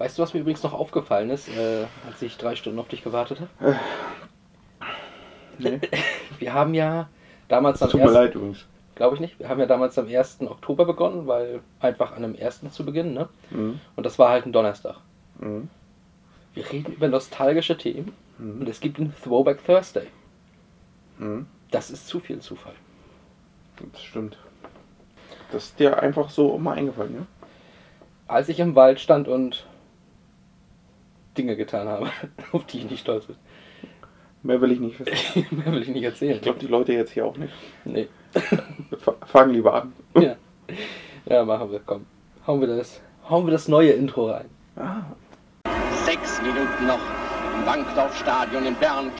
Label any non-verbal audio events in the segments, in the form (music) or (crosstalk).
Weißt du, was mir übrigens noch aufgefallen ist, äh, als ich drei Stunden auf dich gewartet habe? (laughs) Nee. Wir haben ja damals am Tut mir 1. leid übrigens. Glaube ich nicht. Wir haben ja damals am 1. Oktober begonnen, weil einfach an dem 1. zu beginnen, ne? Mhm. Und das war halt ein Donnerstag. Mhm. Wir reden über nostalgische Themen Mhm. und es gibt einen Throwback Thursday. Mhm. Das ist zu viel Zufall. Das stimmt. Das ist dir einfach so mal eingefallen, ja? Als ich im Wald stand und Dinge getan habe, (laughs) auf die ich nicht stolz bin. Mehr will ich nicht wissen. (laughs) Mehr will ich nicht erzählen. Ich glaube, die Leute jetzt hier auch nicht. Nee. Wir (laughs) fa- fangen lieber an. Ja. ja, machen wir. Komm. Hauen wir das, hauen wir das neue Intro rein. Ah, Sechs Minuten noch im Wankdorf-Stadion in Bern.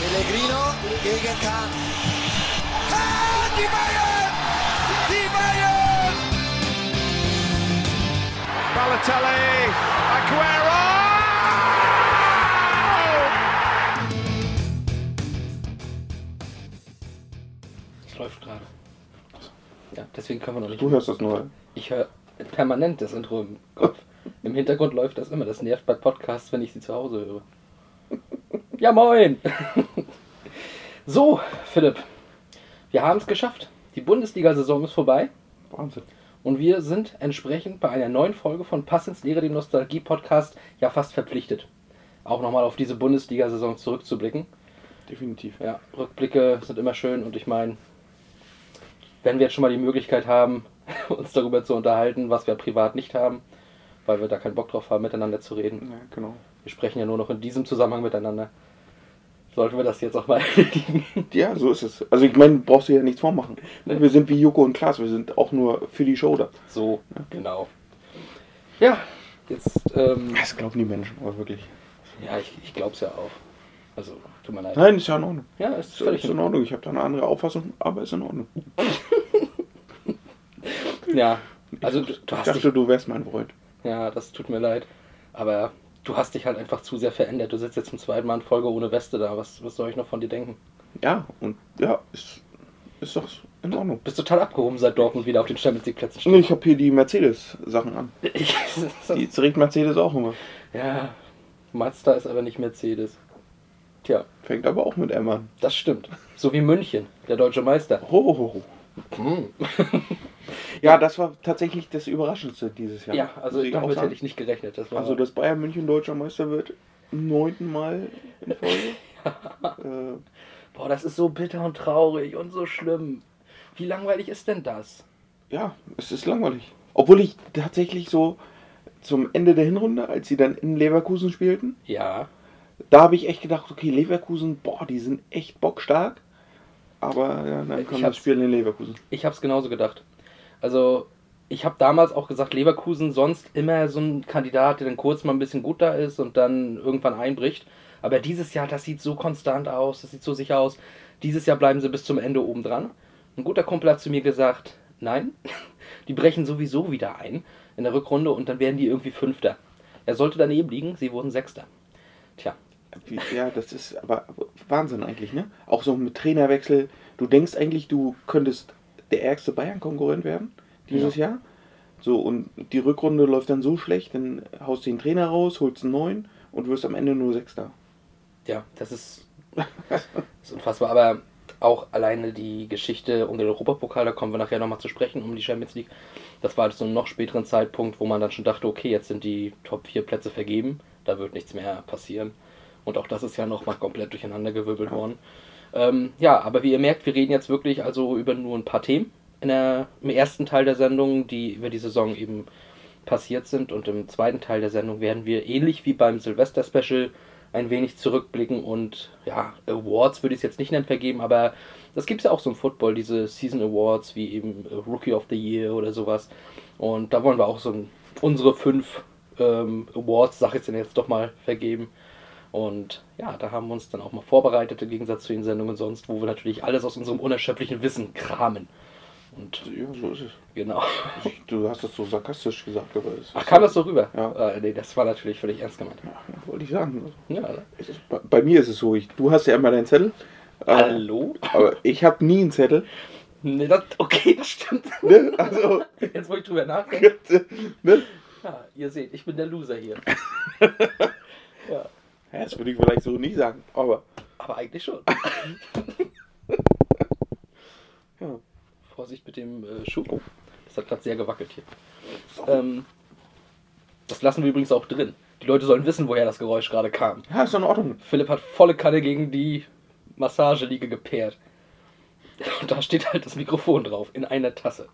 Pellegrino gegen. Kahn, Balotelli, Aguero! Es läuft gerade. Ja, deswegen können wir noch nicht. du hörst das nur. Ich höre permanent das Intro im Kopf. Im Hintergrund läuft das immer. Das nervt bei Podcasts, wenn ich sie zu Hause höre. (laughs) Ja, moin! So, Philipp. Wir haben es geschafft. Die Bundesliga-Saison ist vorbei. Wahnsinn. Und wir sind entsprechend bei einer neuen Folge von Pass ins Leere, dem Nostalgie-Podcast, ja fast verpflichtet. Auch nochmal auf diese Bundesliga-Saison zurückzublicken. Definitiv. Ja, Rückblicke sind immer schön und ich meine, wenn wir jetzt schon mal die Möglichkeit haben, (laughs) uns darüber zu unterhalten, was wir privat nicht haben, weil wir da keinen Bock drauf haben, miteinander zu reden. Ja, genau. Wir sprechen ja nur noch in diesem Zusammenhang miteinander. Sollten wir das jetzt auch mal (laughs) erledigen. Ja, so ist es. Also ich meine, brauchst du ja nichts vormachen. Nee. Wir sind wie Joko und Klaas, wir sind auch nur für die Show da. So, genau. Ja, jetzt, ähm, Das glauben die Menschen aber wirklich. ja, ich, ich glaub's ja auch. Also, tut mir leid. Nein, ist ja in Ordnung. Ja, ist Ist, völlig ist in Ordnung. Ich habe da eine andere Auffassung, aber ist in Ordnung. (laughs) Ja, also du, ich du hast dachte, dich, du wärst mein Freund. ja, das tut mir leid, aber du hast dich halt einfach zu sehr verändert. Du sitzt jetzt zum zweiten Mal in Folge ohne Weste da. Was, was soll ich noch von dir denken? Ja, und ja, ist, ist doch in Ordnung. Bist total abgehoben, seit Dortmund wieder auf den Champions League Plätzen steht. Und ich habe hier die Mercedes-Sachen an. (laughs) Die trägt Mercedes auch immer. ja, Mazda ist aber nicht Mercedes. Tja, Fängt aber auch mit M an. das stimmt. So wie München, der deutsche Meister. Ho, ho, ho. Hm. (laughs) Ja, das war tatsächlich das Überraschendste dieses Jahr. Ja, also ich damit hätte ich nicht gerechnet. Das war, Also, dass Bayern München deutscher Meister wird, im neunten Mal in Folge. (laughs) äh, boah, das ist so bitter und traurig und so schlimm. Wie langweilig ist denn das? ja, es ist langweilig. Obwohl ich tatsächlich so zum Ende der Hinrunde, als sie dann in Leverkusen spielten, Ja, da habe ich echt gedacht, okay, Leverkusen, boah, die sind echt bockstark. Aber ja, dann Ich kam das Spiel in Leverkusen. ich habe es genauso gedacht. Also, ich habe damals auch gesagt, Leverkusen sonst immer so ein Kandidat, der dann kurz mal ein bisschen gut da ist und dann irgendwann einbricht. Aber dieses Jahr, das sieht so konstant aus, das sieht so sicher aus. Dieses Jahr bleiben sie bis zum Ende oben dran. Ein guter Kumpel hat zu mir gesagt, nein, (laughs) die brechen sowieso wieder ein in der Rückrunde und dann werden die irgendwie Fünfter. Er sollte daneben liegen, sie wurden Sechster. Tja, ja, das ist aber Wahnsinn eigentlich, ne? Auch so mit Trainerwechsel. Du denkst eigentlich, du könntest der ärgste Bayern-Konkurrent werden dieses Jahr. So, und die Rückrunde läuft dann so schlecht, dann haust du den Trainer raus, holst einen neuen und wirst am Ende nur Sechster. Ja, das ist, das ist unfassbar. Aber auch alleine die Geschichte um den Europapokal, da kommen wir nachher nochmal zu sprechen, um die Champions League. Das war zu einem noch späteren Zeitpunkt, wo man dann schon dachte, okay, jetzt sind die Top 4 Plätze vergeben, da wird nichts mehr passieren. Und auch das ist ja nochmal komplett durcheinandergewirbelt worden. Ähm, ja, aber wie ihr merkt, wir reden jetzt wirklich also über nur ein paar Themen der, im ersten Teil der Sendung, die über die Saison eben passiert sind. Und im zweiten Teil der Sendung werden wir ähnlich wie beim Silvester-Special ein wenig zurückblicken und ja, Awards würde ich es jetzt nicht nennen vergeben, aber das gibt es ja auch so im Football, diese Season Awards wie eben Rookie of the Year oder sowas. Und da wollen wir auch so unsere fünf ähm, Awards, sag ich jetzt jetzt doch mal, vergeben. Und ja, da haben wir uns dann auch mal vorbereitet, im Gegensatz zu den Sendungen sonst, wo wir natürlich alles aus unserem unerschöpflichen Wissen kramen. Und Ja, so ist es. genau. Ich, du hast das so sarkastisch gesagt, aber es Ach, kam das so rüber? Ja. Äh, nee, das war natürlich völlig ernst gemeint. Ja, wollte ich sagen. Ja, ist, bei, bei mir ist es so, ich, du hast ja immer deinen Zettel Hallo? Aber ich habe nie einen Zettel. Nee, das, okay, das stimmt. Ne? Also, Jetzt, wo ich drüber nachdenke. (laughs) ne? Ja, ihr seht, ich bin der Loser hier. (laughs) ja, Ja, das würde ich vielleicht so nicht sagen. Aber, aber eigentlich schon. (laughs) ja. Vorsicht mit dem äh, Schuh. Das hat gerade sehr gewackelt hier. Ähm, das lassen wir übrigens auch drin. Die Leute sollen wissen, woher das Geräusch gerade kam. Ja, ist doch in Ordnung. Philipp hat volle Kanne gegen die Massageliege gepaart. (laughs) Und da steht halt das Mikrofon drauf, in einer Tasse.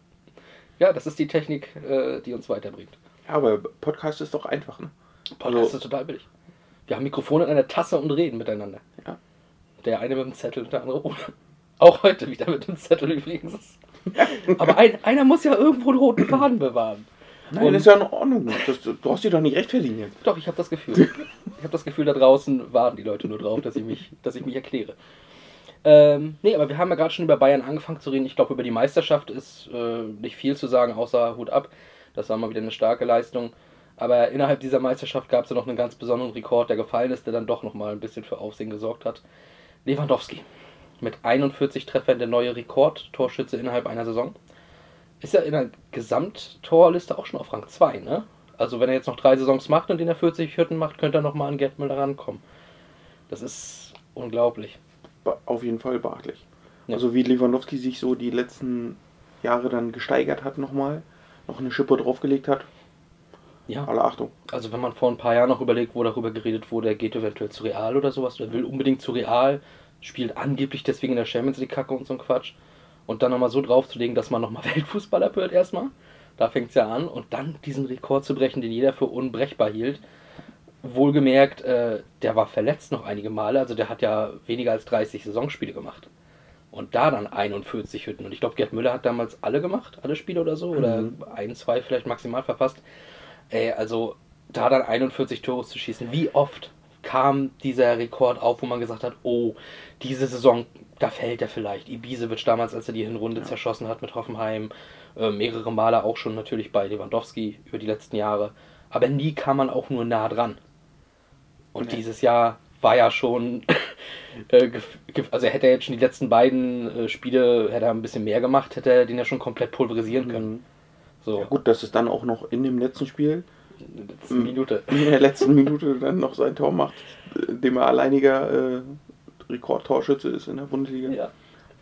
Ja, das ist die Technik, äh, die uns weiterbringt. Ja, aber Podcast ist doch einfach, ne? Podcast Also- ist total billig. Wir haben Mikrofone in einer Tasse und reden miteinander. Ja. Der eine mit dem Zettel und der andere ohne. Auch heute wieder mit dem Zettel übrigens. Aber ein, einer muss ja irgendwo einen roten Faden bewahren. Nein, Und- ist ja in Ordnung. Das, du brauchst dich doch nicht rechtfertigen jetzt. Doch, ich habe das Gefühl. Ich habe das Gefühl, da draußen warten die Leute nur drauf, dass ich mich, dass ich mich erkläre. Ähm, nee, aber wir haben ja gerade schon über Bayern angefangen zu reden. Ich glaube, über die Meisterschaft ist äh, nicht viel zu sagen, außer Hut ab. Das war mal wieder eine starke Leistung. Aber innerhalb dieser Meisterschaft gab es ja noch einen ganz besonderen Rekord, der gefallen ist, der dann doch nochmal ein bisschen für Aufsehen gesorgt hat. Lewandowski. Mit 41 Treffern der neue Rekord-Torschütze innerhalb einer Saison. Ist ja in der Gesamttorliste auch schon auf Rang 2, ne? Also wenn er jetzt noch drei Saisons macht und in der 40 Hürden macht, könnte er nochmal an Gerd Müller rankommen. Das ist unglaublich. Auf jeden Fall beachtlich. Ja. Also wie Lewandowski sich so die letzten Jahre dann gesteigert hat nochmal, noch eine Schippe draufgelegt hat. Ja. Alle Achtung. Also wenn man vor ein paar Jahren noch überlegt, wo darüber geredet wurde, er geht eventuell zu Real oder sowas, er will unbedingt zu Real, spielt angeblich deswegen in der Champions League Kacke und so ein Quatsch. Und dann nochmal so draufzulegen, dass man nochmal (laughs) Weltfußballer wird erstmal. Da fängt es ja an. Und dann diesen Rekord zu brechen, den jeder für unbrechbar hielt. Wohlgemerkt, äh, der war verletzt noch einige Male, also der hat ja weniger als 30 Saisonspiele gemacht. Und da dann 41 Hütten. Und ich glaube, Gerd Müller hat damals alle gemacht, alle Spiele oder so. Oder Mhm. ein, zwei vielleicht maximal verpasst. Ey, also da dann 41 Tore zu schießen. Wie oft kam dieser Rekord auf, wo man gesagt hat, oh, diese Saison, da fällt er vielleicht. Ibisevic damals, als er die Hinrunde zerschossen hat mit Hoffenheim, äh, mehrere Male auch schon natürlich bei Lewandowski über die letzten Jahre. Aber nie kam man auch nur nah dran. Und Nee. dieses Jahr war ja schon, (laughs) äh, also hätte er jetzt schon die letzten beiden äh, Spiele, hätte er ein bisschen mehr gemacht, hätte er den ja schon komplett pulverisieren können. So, Ja, gut, dass es dann auch noch in dem letzten Spiel, in der letzten Minute. (laughs) in der letzten Minute dann noch sein Tor macht, dem er alleiniger äh, Rekordtorschütze ist in der Bundesliga, Ja.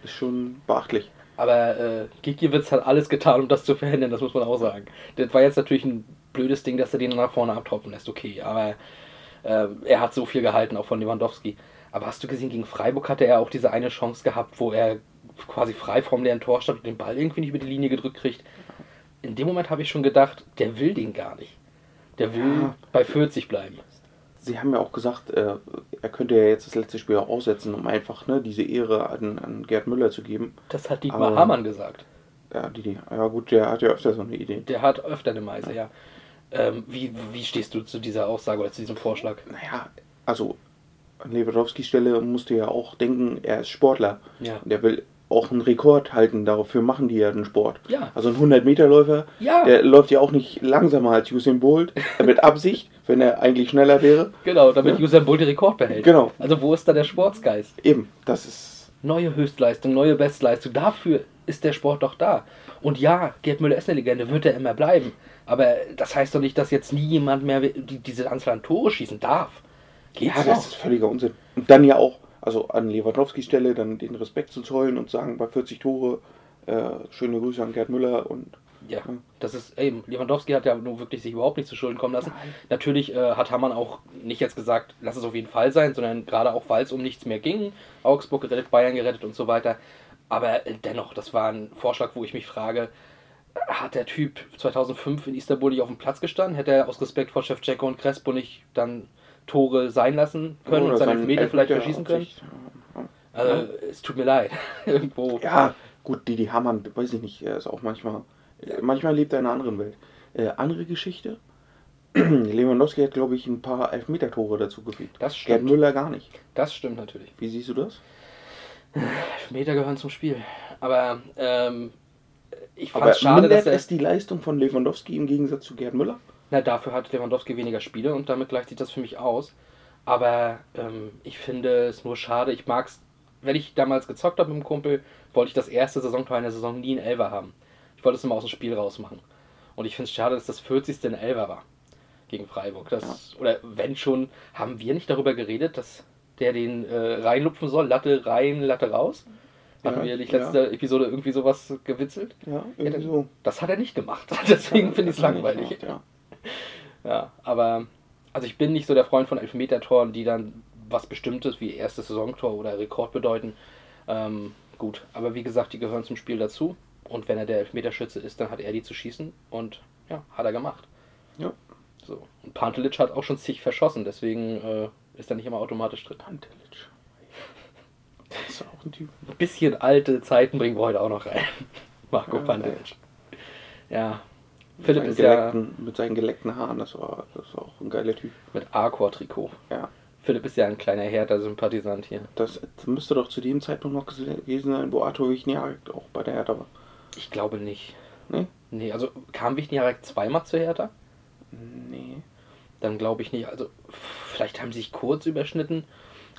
ist schon beachtlich. Aber äh, Gikiewicz hat alles getan, um das zu verhindern, das muss man auch sagen. Das war jetzt natürlich ein blödes Ding, dass er den nach vorne abtropfen lässt, okay, aber äh, er hat so viel gehalten, auch von Lewandowski. Aber hast du gesehen, gegen Freiburg hatte er auch diese eine Chance gehabt, wo er quasi frei vorm leeren Tor stand und den Ball irgendwie nicht über die Linie gedrückt kriegt. In dem Moment habe ich schon gedacht, der will den gar nicht. Der will Ja. bei 40 bleiben. Sie haben ja auch gesagt, äh, er könnte ja jetzt das letzte Spiel auch aussetzen, um einfach ne, diese Ehre an, an Gerd Müller zu geben. Das hat Dietmar Aber- Hamann gesagt. Ja, die, ja gut, der hat ja öfter so eine Idee. Der hat öfter eine Meise, ja. Ähm, wie, wie stehst du zu dieser Aussage oder zu diesem Vorschlag? Naja, also an Lewandowskis Stelle musst du ja auch denken, er ist Sportler. Ja. Und er will auch einen Rekord halten, dafür machen die ja den Sport. Ja. Also ein 100-Meter-Läufer, Ja. der läuft ja auch nicht langsamer als Usain Bolt, mit (laughs) Absicht, wenn er eigentlich schneller wäre. Genau, damit Usain Bolt den Rekord behält. Genau. Also wo ist da der Sportsgeist? Eben, das ist Neue Höchstleistung, neue Bestleistung. Dafür ist der Sport doch da. Und ja, Gerd Müller ist eine Legende, wird er immer bleiben. Aber das heißt doch nicht, dass jetzt nie jemand mehr die, diese Anzahl an Tore schießen darf. Geht's Ja, noch? das ist völliger Unsinn. Und dann ja auch, also an Lewandowskis Stelle, dann den Respekt zu zollen und sagen, bei 40 Tore, äh, schöne Grüße an Gerd Müller und Ja, das ist eben. Lewandowski hat ja nur wirklich sich überhaupt nicht zu Schulden kommen lassen. Natürlich äh, hat Hamann auch nicht jetzt gesagt, lass es auf jeden Fall sein, sondern gerade auch, weil es um nichts mehr ging. Augsburg gerettet, Bayern gerettet und so weiter. Aber äh, dennoch, das war ein Vorschlag, wo ich mich frage, hat der Typ 2005 in Istanbul nicht auf dem Platz gestanden? Hätte er aus Respekt vor Shevchenko und Crespo nicht dann Tore sein lassen können Oder und seine Elfmeter vielleicht Elfmeter verschießen können? Absicht, ja. Also, es tut mir leid. (laughs) Irgendwo. Ja, gut, Didi Hamann, weiß ich nicht, er ist auch manchmal, manchmal lebt er in einer anderen Welt. Äh, andere Geschichte, (clears throat) Lewandowski hat, glaube ich, ein paar Elfmeter-Tore dazu gefügt. Das Gerd stimmt. Müller gar nicht. Das stimmt natürlich. Wie siehst du das? Meter gehören zum Spiel. Aber ähm, ich fand es schade, dass er. es die Leistung von Lewandowski im Gegensatz zu Gerd Müller? Na, dafür hat Lewandowski weniger Spiele und damit gleicht sich das für mich aus. Aber ähm, ich finde es nur schade. Ich mag es wenn ich damals gezockt habe mit dem Kumpel, wollte ich das erste Saisontor einer Saison nie in Elfer haben. Ich wollte es immer aus dem Spiel rausmachen. Und ich finde es schade, dass das 40. in Elfer war gegen Freiburg. Das, Oder wenn schon, haben wir nicht darüber geredet, dass der den äh, reinlupfen soll, Latte rein, Latte raus? Hatten Ja, wir die letzte ja. Episode irgendwie sowas gewitzelt? Ja, Ja, irgendwie dann- so. Das hat er nicht gemacht. (laughs) Deswegen finde ich es nicht langweilig. gemacht, Ja. Aber also ich bin nicht so der Freund von Elfmetertoren, die dann was Bestimmtes wie erstes Saisontor oder Rekord bedeuten. Ähm, gut, aber wie gesagt, die gehören zum Spiel dazu. Und wenn er der Elfmeterschütze ist, dann hat er die zu schießen. Und ja, hat er gemacht. Ja. So. Und Pantelic hat auch schon zig verschossen, deswegen äh, ist er nicht immer automatisch drin. Pantelic. Das (laughs) ist auch ein Typ. Ein bisschen alte Zeiten bringen wir heute auch noch rein. (laughs) Marco Ja, Pantelic. Ja. Mit Philipp seinen ist ja geleckten, mit seinen geleckten Haaren, das war, das war auch ein geiler Typ. mit Arcor-Trikot. Ja. Philipp ist ja ein kleiner Hertha-Sympathisant hier. Das müsste doch zu dem Zeitpunkt noch gewesen sein, wo Arthur Wichniak auch bei der Hertha war. Ich glaube nicht. Ne? Nee, also kam Wichniarek zweimal zu Hertha? Nee. Dann glaube ich nicht. Also vielleicht haben sie sich kurz überschnitten,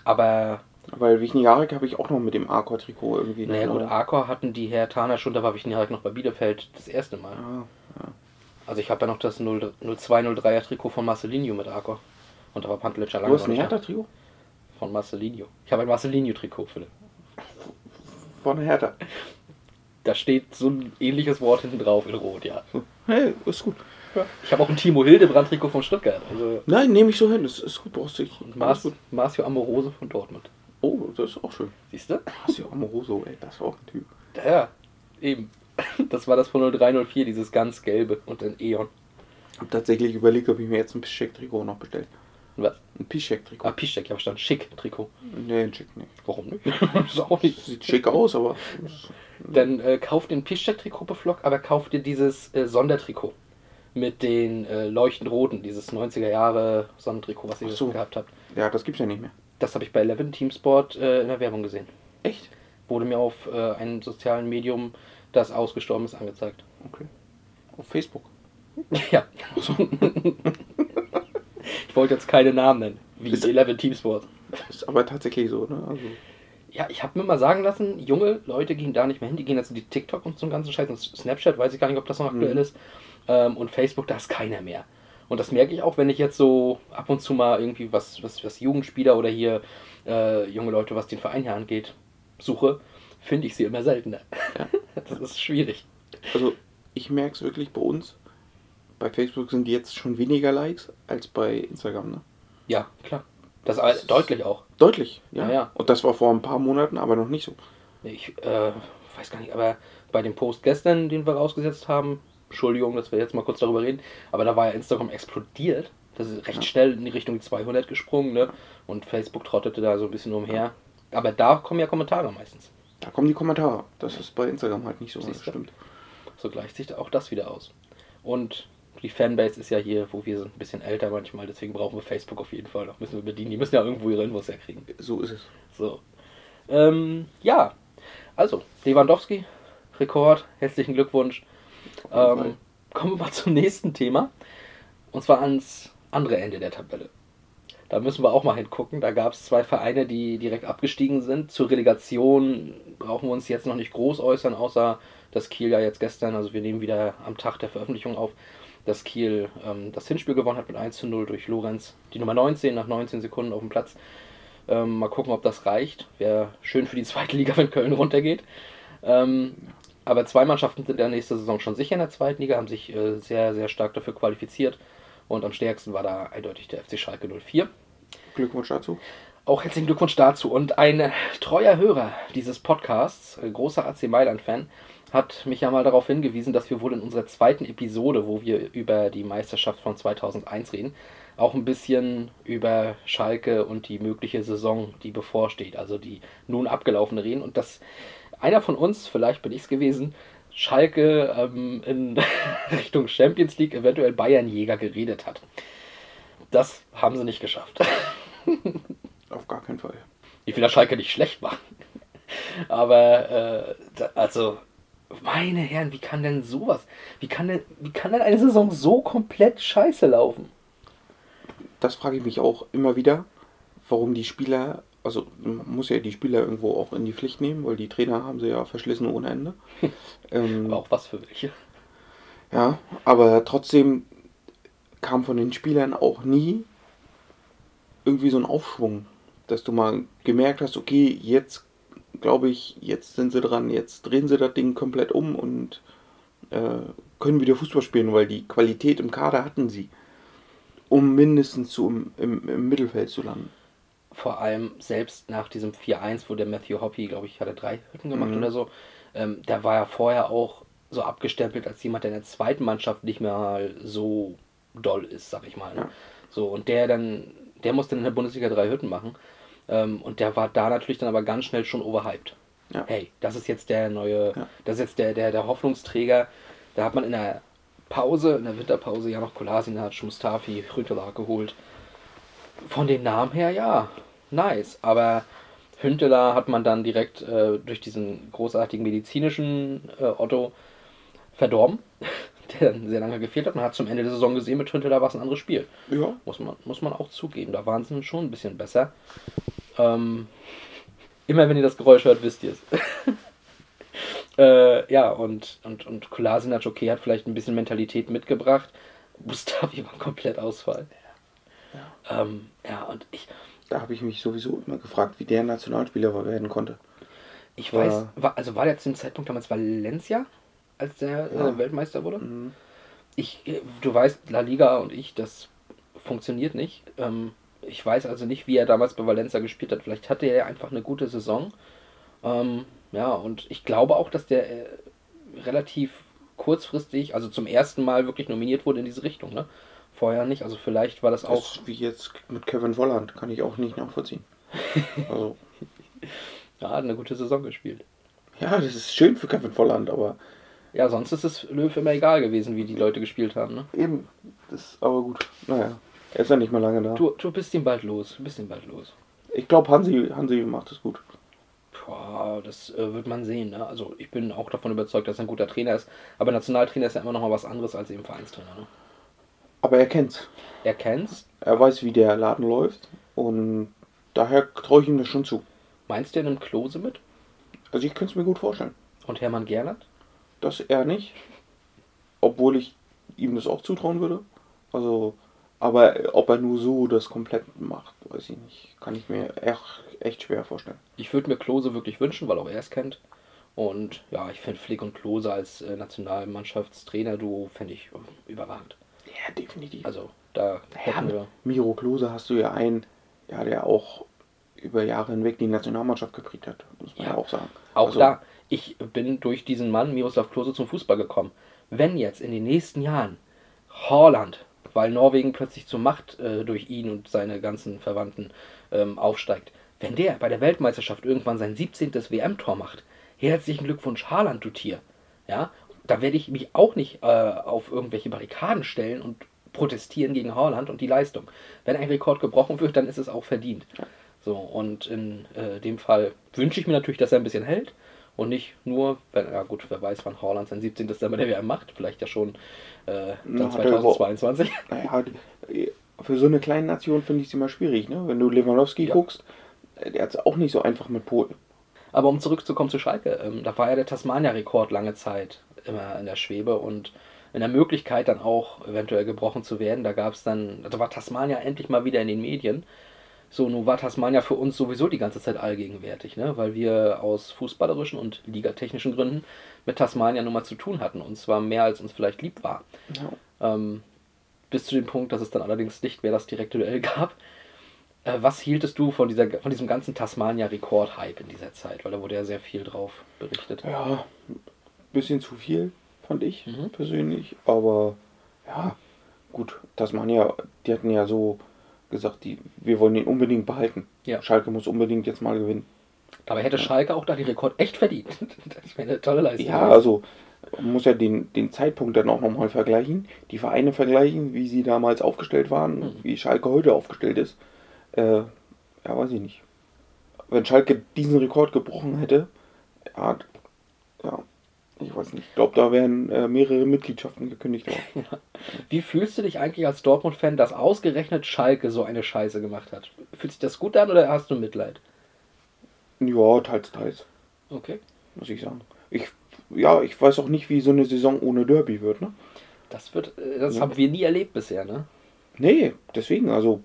aber Weil Wichniarek habe ich auch noch mit dem Arcor-Trikot irgendwie. naja gut, Arcor hatten die Hertaner schon, da war Wichniarek noch bei Bielefeld das erste Mal. Ja, Also ich habe ja noch das 0203er Trikot von Marcelinho mit Arcor. Und da war Pantelic ja Du lange hast noch ein. Hertha-Trikot? Von Marcelinho. Ich habe ein Marcelinho-Trikot, Philipp. Von Hertha. Da steht so ein ähnliches Wort hinten drauf in Rot, ja. Hey, ist gut. Ich habe auch ein Timo Hildebrand-Trikot von Stuttgart. Also Nein, nehme ich so hin. Das ist gut, brauchst du nicht. und Mar gut. Marcio Amorose von Dortmund. Oh, das ist auch schön. Siehst du? Ist ja Amoroso, ey. Das war auch ein Typ. Ja, eben. (laughs) Das war das von 0304, dieses ganz gelbe und dann Eon. Ich habe tatsächlich überlegt, ob ich mir jetzt ein Piszczek-Trikot noch bestelle. Was? Ein Piszczek-Trikot. Ah, Piszczek, ja verstanden. Schick Trikot. Nee, ein Schick nicht. Warum nicht? (laughs) ist auch nicht. Sieht schick aus, aber. Dann äh, kauf den Piszczek-Trikot beflock, aber kauf dir dieses äh, Sondertrikot. Mit den äh, leuchtend roten, dieses 90er Jahre Sonnentrikot, was ihr so. gehabt habt. Ja, das gibt's ja nicht mehr. Das habe ich bei Eleven Teamsport äh, in der Werbung gesehen. Echt? Wurde mir auf äh, einem sozialen Medium, das ausgestorben ist, angezeigt. Okay. Auf Facebook. (laughs) Ja. ich wollte jetzt keine Namen nennen, wie Ist- Eleven Teamsport. Ist aber tatsächlich so, ne? Also. Ja, ich habe mir mal sagen lassen, junge Leute gehen da nicht mehr hin, die gehen jetzt in die TikTok und so einen ganzen Scheiß. Und Snapchat, weiß ich gar nicht, ob das noch aktuell Mhm. ist. Ähm, und Facebook, da ist keiner mehr. Und das merke ich auch, wenn ich jetzt so ab und zu mal irgendwie was, was, was Jugendspieler oder hier äh, junge Leute, was den Verein hier angeht, suche, finde ich sie immer seltener. Ja. (laughs) Das ist schwierig. Also, ich merke es wirklich bei uns. Bei Facebook sind jetzt schon weniger Likes als bei Instagram, ne? Ja, klar. Das aber deutlich auch. Deutlich, ja. Ja, ja. Und das war vor ein paar Monaten aber noch nicht so. Ich äh, weiß gar nicht, aber bei dem Post gestern, den wir rausgesetzt haben, Entschuldigung, dass wir jetzt mal kurz darüber reden, aber da war ja Instagram explodiert. Das ist recht Ja. schnell in die Richtung 200 gesprungen, ne? Und Facebook trottete da so ein bisschen umher. Aber da kommen ja Kommentare meistens. Da kommen die Kommentare. Das ist bei Instagram halt nicht so, das Siehst stimmt. So gleicht sich auch das wieder aus. Und die Fanbase ist ja hier, wo wir sind, ein bisschen älter manchmal, deswegen brauchen wir Facebook auf jeden Fall noch. Müssen wir bedienen. Die müssen ja irgendwo ihre Infos herkriegen. So ist es. So. Ähm, ja, also, Lewandowski, Rekord, herzlichen Glückwunsch. Ähm, kommen wir mal zum nächsten Thema. Und zwar ans andere Ende der Tabelle. Da müssen wir auch mal hingucken. Da gab es zwei Vereine, die direkt abgestiegen sind. Zur Relegation brauchen wir uns jetzt noch nicht groß äußern, außer dass Kiel ja jetzt gestern, also wir nehmen wieder am Tag der Veröffentlichung auf, dass Kiel ähm, das Hinspiel gewonnen hat mit 1 zu 0 durch Lorenz. Die Nummer 19 nach 19 Sekunden auf dem Platz. Ähm, mal gucken, ob das reicht. Wäre schön für die zweite Liga, wenn Köln runtergeht. Ähm, aber zwei Mannschaften sind in der nächsten Saison schon sicher in der zweiten Liga, haben sich äh, sehr, sehr stark dafür qualifiziert. Und am stärksten war da eindeutig der FC Schalke 04. Glückwunsch dazu. Auch herzlichen Glückwunsch dazu. Und ein treuer Hörer dieses Podcasts, äh, großer AC Mailand-Fan, hat mich ja mal darauf hingewiesen, dass wir wohl in unserer zweiten Episode, wo wir über die Meisterschaft von 2001 reden, auch ein bisschen über Schalke und die mögliche Saison, die bevorsteht, also die nun abgelaufene reden. Und dass einer von uns, vielleicht bin ich es gewesen, Schalke ähm, in (laughs) Richtung Champions League, eventuell Bayernjäger geredet hat. Das haben sie nicht geschafft. (laughs) Auf gar keinen Fall. Ich will der Schalke nicht schlecht machen. Aber, äh, also, meine Herren, wie kann denn sowas, wie kann denn, wie kann denn eine Saison so komplett scheiße laufen? Das frage ich mich auch immer wieder, warum die Spieler also man muss ja die Spieler irgendwo auch in die Pflicht nehmen, weil die Trainer haben sie ja verschlissen ohne Ende. (laughs) ähm, Aber auch was für welche. ja, aber trotzdem kam von den Spielern auch nie irgendwie so ein Aufschwung, dass du mal gemerkt hast, okay, jetzt glaube ich, jetzt sind sie dran, jetzt drehen sie das Ding komplett um und äh, können wieder Fußball spielen, weil die Qualität im Kader hatten sie, um mindestens zu, im, im, im Mittelfeld zu landen. Vor allem selbst nach diesem 4-1, wo der Matthew Hoppy, glaube ich, hatte drei Hütten gemacht Mhm. oder so, ähm, der war ja vorher auch so abgestempelt als jemand, der in der zweiten Mannschaft nicht mehr mal so doll ist, sag ich mal. Ne? Ja. So, und der dann, der musste in der Bundesliga drei Hütten machen. Ähm, und der war da natürlich dann aber ganz schnell schon overhyped. Ja. Hey, das ist jetzt der neue, Ja. das ist jetzt der, der, der Hoffnungsträger. Da hat man in der Pause, in der Winterpause ja noch Kolasinac, Mustafi, Rütteler geholt. Von den Namen her, ja, nice. Aber Hünteler hat man dann direkt äh, durch diesen großartigen medizinischen äh, Otto verdorben, der dann sehr lange gefehlt hat. Man hat zum Ende der Saison gesehen, mit Hünteler war es ein anderes Spiel. Ja, Muss man, muss man auch zugeben. Da waren sie schon ein bisschen besser. Ähm, immer wenn ihr das Geräusch hört, wisst ihr es. (laughs) äh, ja, und, und, und Kolasinac, okay, hat vielleicht ein bisschen Mentalität mitgebracht. Mustafi war (laughs) komplett Ausfall. Ja, ähm, ja und ich, da habe ich mich sowieso immer gefragt, wie der Nationalspieler werden konnte. ich War- weiß, war, also war der zu dem Zeitpunkt damals Valencia, als der Ja. äh, Weltmeister wurde? Mhm. ich, äh, du weißt, La Liga und ich, das funktioniert nicht. Ähm, ich weiß also nicht, wie er damals bei Valencia gespielt hat. Vielleicht hatte er einfach eine gute Saison. Ähm, ja, und ich glaube auch, dass der äh, relativ kurzfristig, also zum ersten Mal wirklich nominiert wurde in diese Richtung. Ne? Vorher nicht. Also vielleicht war das auch. Das ist wie jetzt mit Kevin Volland, kann ich auch nicht nachvollziehen. (laughs) Also, Ja, hat eine gute Saison gespielt. ja, das ist schön für Kevin Volland, aber Ja, sonst ist es Löw immer egal gewesen, wie die Leute gespielt haben. Ne? eben, das ist aber gut. Naja, er ist ja nicht mehr lange da. Du, du bist ihm bald los. Du bist ihm bald los. Ich glaube, Hansi, Hansi macht es gut. Boah, das äh, wird man sehen. Ne? Also ich bin auch davon überzeugt, dass er ein guter Trainer ist. Aber Nationaltrainer ist ja immer noch mal was anderes als eben Vereinstrainer. Ne? Aber er kennt's. Er kennt's. Er weiß, wie der Laden läuft und daher traue ich ihm das schon zu. Meinst du, er nimmt Klose mit? Also ich könnte es mir gut vorstellen. Und Hermann Gerland? Das er nicht. Obwohl ich ihm das auch zutrauen würde. Also, aber ob er nur so das komplett macht, weiß ich nicht. Kann ich mir echt, echt schwer vorstellen. Ich würde mir Klose wirklich wünschen, weil auch er es kennt. Und ja, ich finde Flick und Klose als äh, Nationalmannschaftstrainer, du fände ich äh, überragend. Ja, definitiv. Also da ja, hätten wir. Miro Klose hast du ja einen, ja, der auch über Jahre hinweg die Nationalmannschaft geprägt hat, muss man ja, Ja. auch sagen. Auch Also, da, ich bin durch diesen Mann, Miroslav Klose, zum Fußball gekommen. Wenn jetzt in den nächsten Jahren Holland, weil Norwegen plötzlich zur Macht äh, durch ihn und seine ganzen Verwandten ähm, aufsteigt, wenn der bei der Weltmeisterschaft irgendwann sein 17. WM-Tor macht, herzlichen Glückwunsch, Haaland, du Tier. Ja, da werde ich mich auch nicht äh, auf irgendwelche Barrikaden stellen und protestieren gegen Haaland und die Leistung. Wenn ein Rekord gebrochen wird, dann ist es auch verdient. So, und in äh, dem Fall wünsche ich mir natürlich, dass er ein bisschen hält und nicht nur, wenn, ja gut, wer weiß, wann Haaland sein 17. Dann bei der WM macht, vielleicht ja schon äh, dann hat er überhaupt- 2022. Naja, für so eine kleine Nation finde ich es immer schwierig, ne? Wenn du Lewandowski Ja. guckst, der hat es auch nicht so einfach mit Polen. Aber um zurückzukommen zu Schalke, ähm, da war ja der Tasmania-Rekord lange Zeit immer in der Schwebe und in der Möglichkeit dann auch eventuell gebrochen zu werden. Da gab es dann, also war Tasmania endlich mal wieder in den Medien. So, nun war Tasmania für uns sowieso die ganze Zeit allgegenwärtig, ne? weil wir aus fußballerischen und ligatechnischen Gründen mit Tasmania nun mal zu tun hatten. Und zwar mehr als uns vielleicht lieb war. Ja. Ähm, bis zu dem Punkt, dass es dann allerdings nicht mehr das direkte Duell gab. Äh, was hieltest du von, dieser, von diesem ganzen Tasmania-Rekord-Hype in dieser Zeit? Weil da wurde ja sehr viel drauf berichtet. Ja, bisschen zu viel, fand ich Mhm. persönlich. Aber ja, gut, Tasmania, die hatten ja so gesagt, die, wir wollen ihn unbedingt behalten. Ja. Schalke muss unbedingt jetzt mal gewinnen. Dabei hätte Schalke auch da den Rekord echt verdient. (laughs) Das wäre eine tolle Leistung. Ja, also man muss ja den, den Zeitpunkt dann auch nochmal vergleichen. Die Vereine vergleichen, wie sie damals aufgestellt waren, Mhm. wie Schalke heute aufgestellt ist. Äh, ja, weiß ich nicht. Wenn Schalke diesen Rekord gebrochen hätte, ja, ja ich weiß nicht. Ich glaube, da wären äh, mehrere Mitgliedschaften gekündigt worden. (laughs) Wie fühlst du dich eigentlich als Dortmund-Fan, dass ausgerechnet Schalke so eine Scheiße gemacht hat? Fühlt sich das gut an oder hast du Mitleid? Ja, teils, teils, Okay. muss ich sagen. Ich, ja, ich weiß auch nicht, wie so eine Saison ohne Derby wird, ne? Das wird, äh, das Ja. haben wir nie erlebt bisher, ne? Nee, deswegen, also,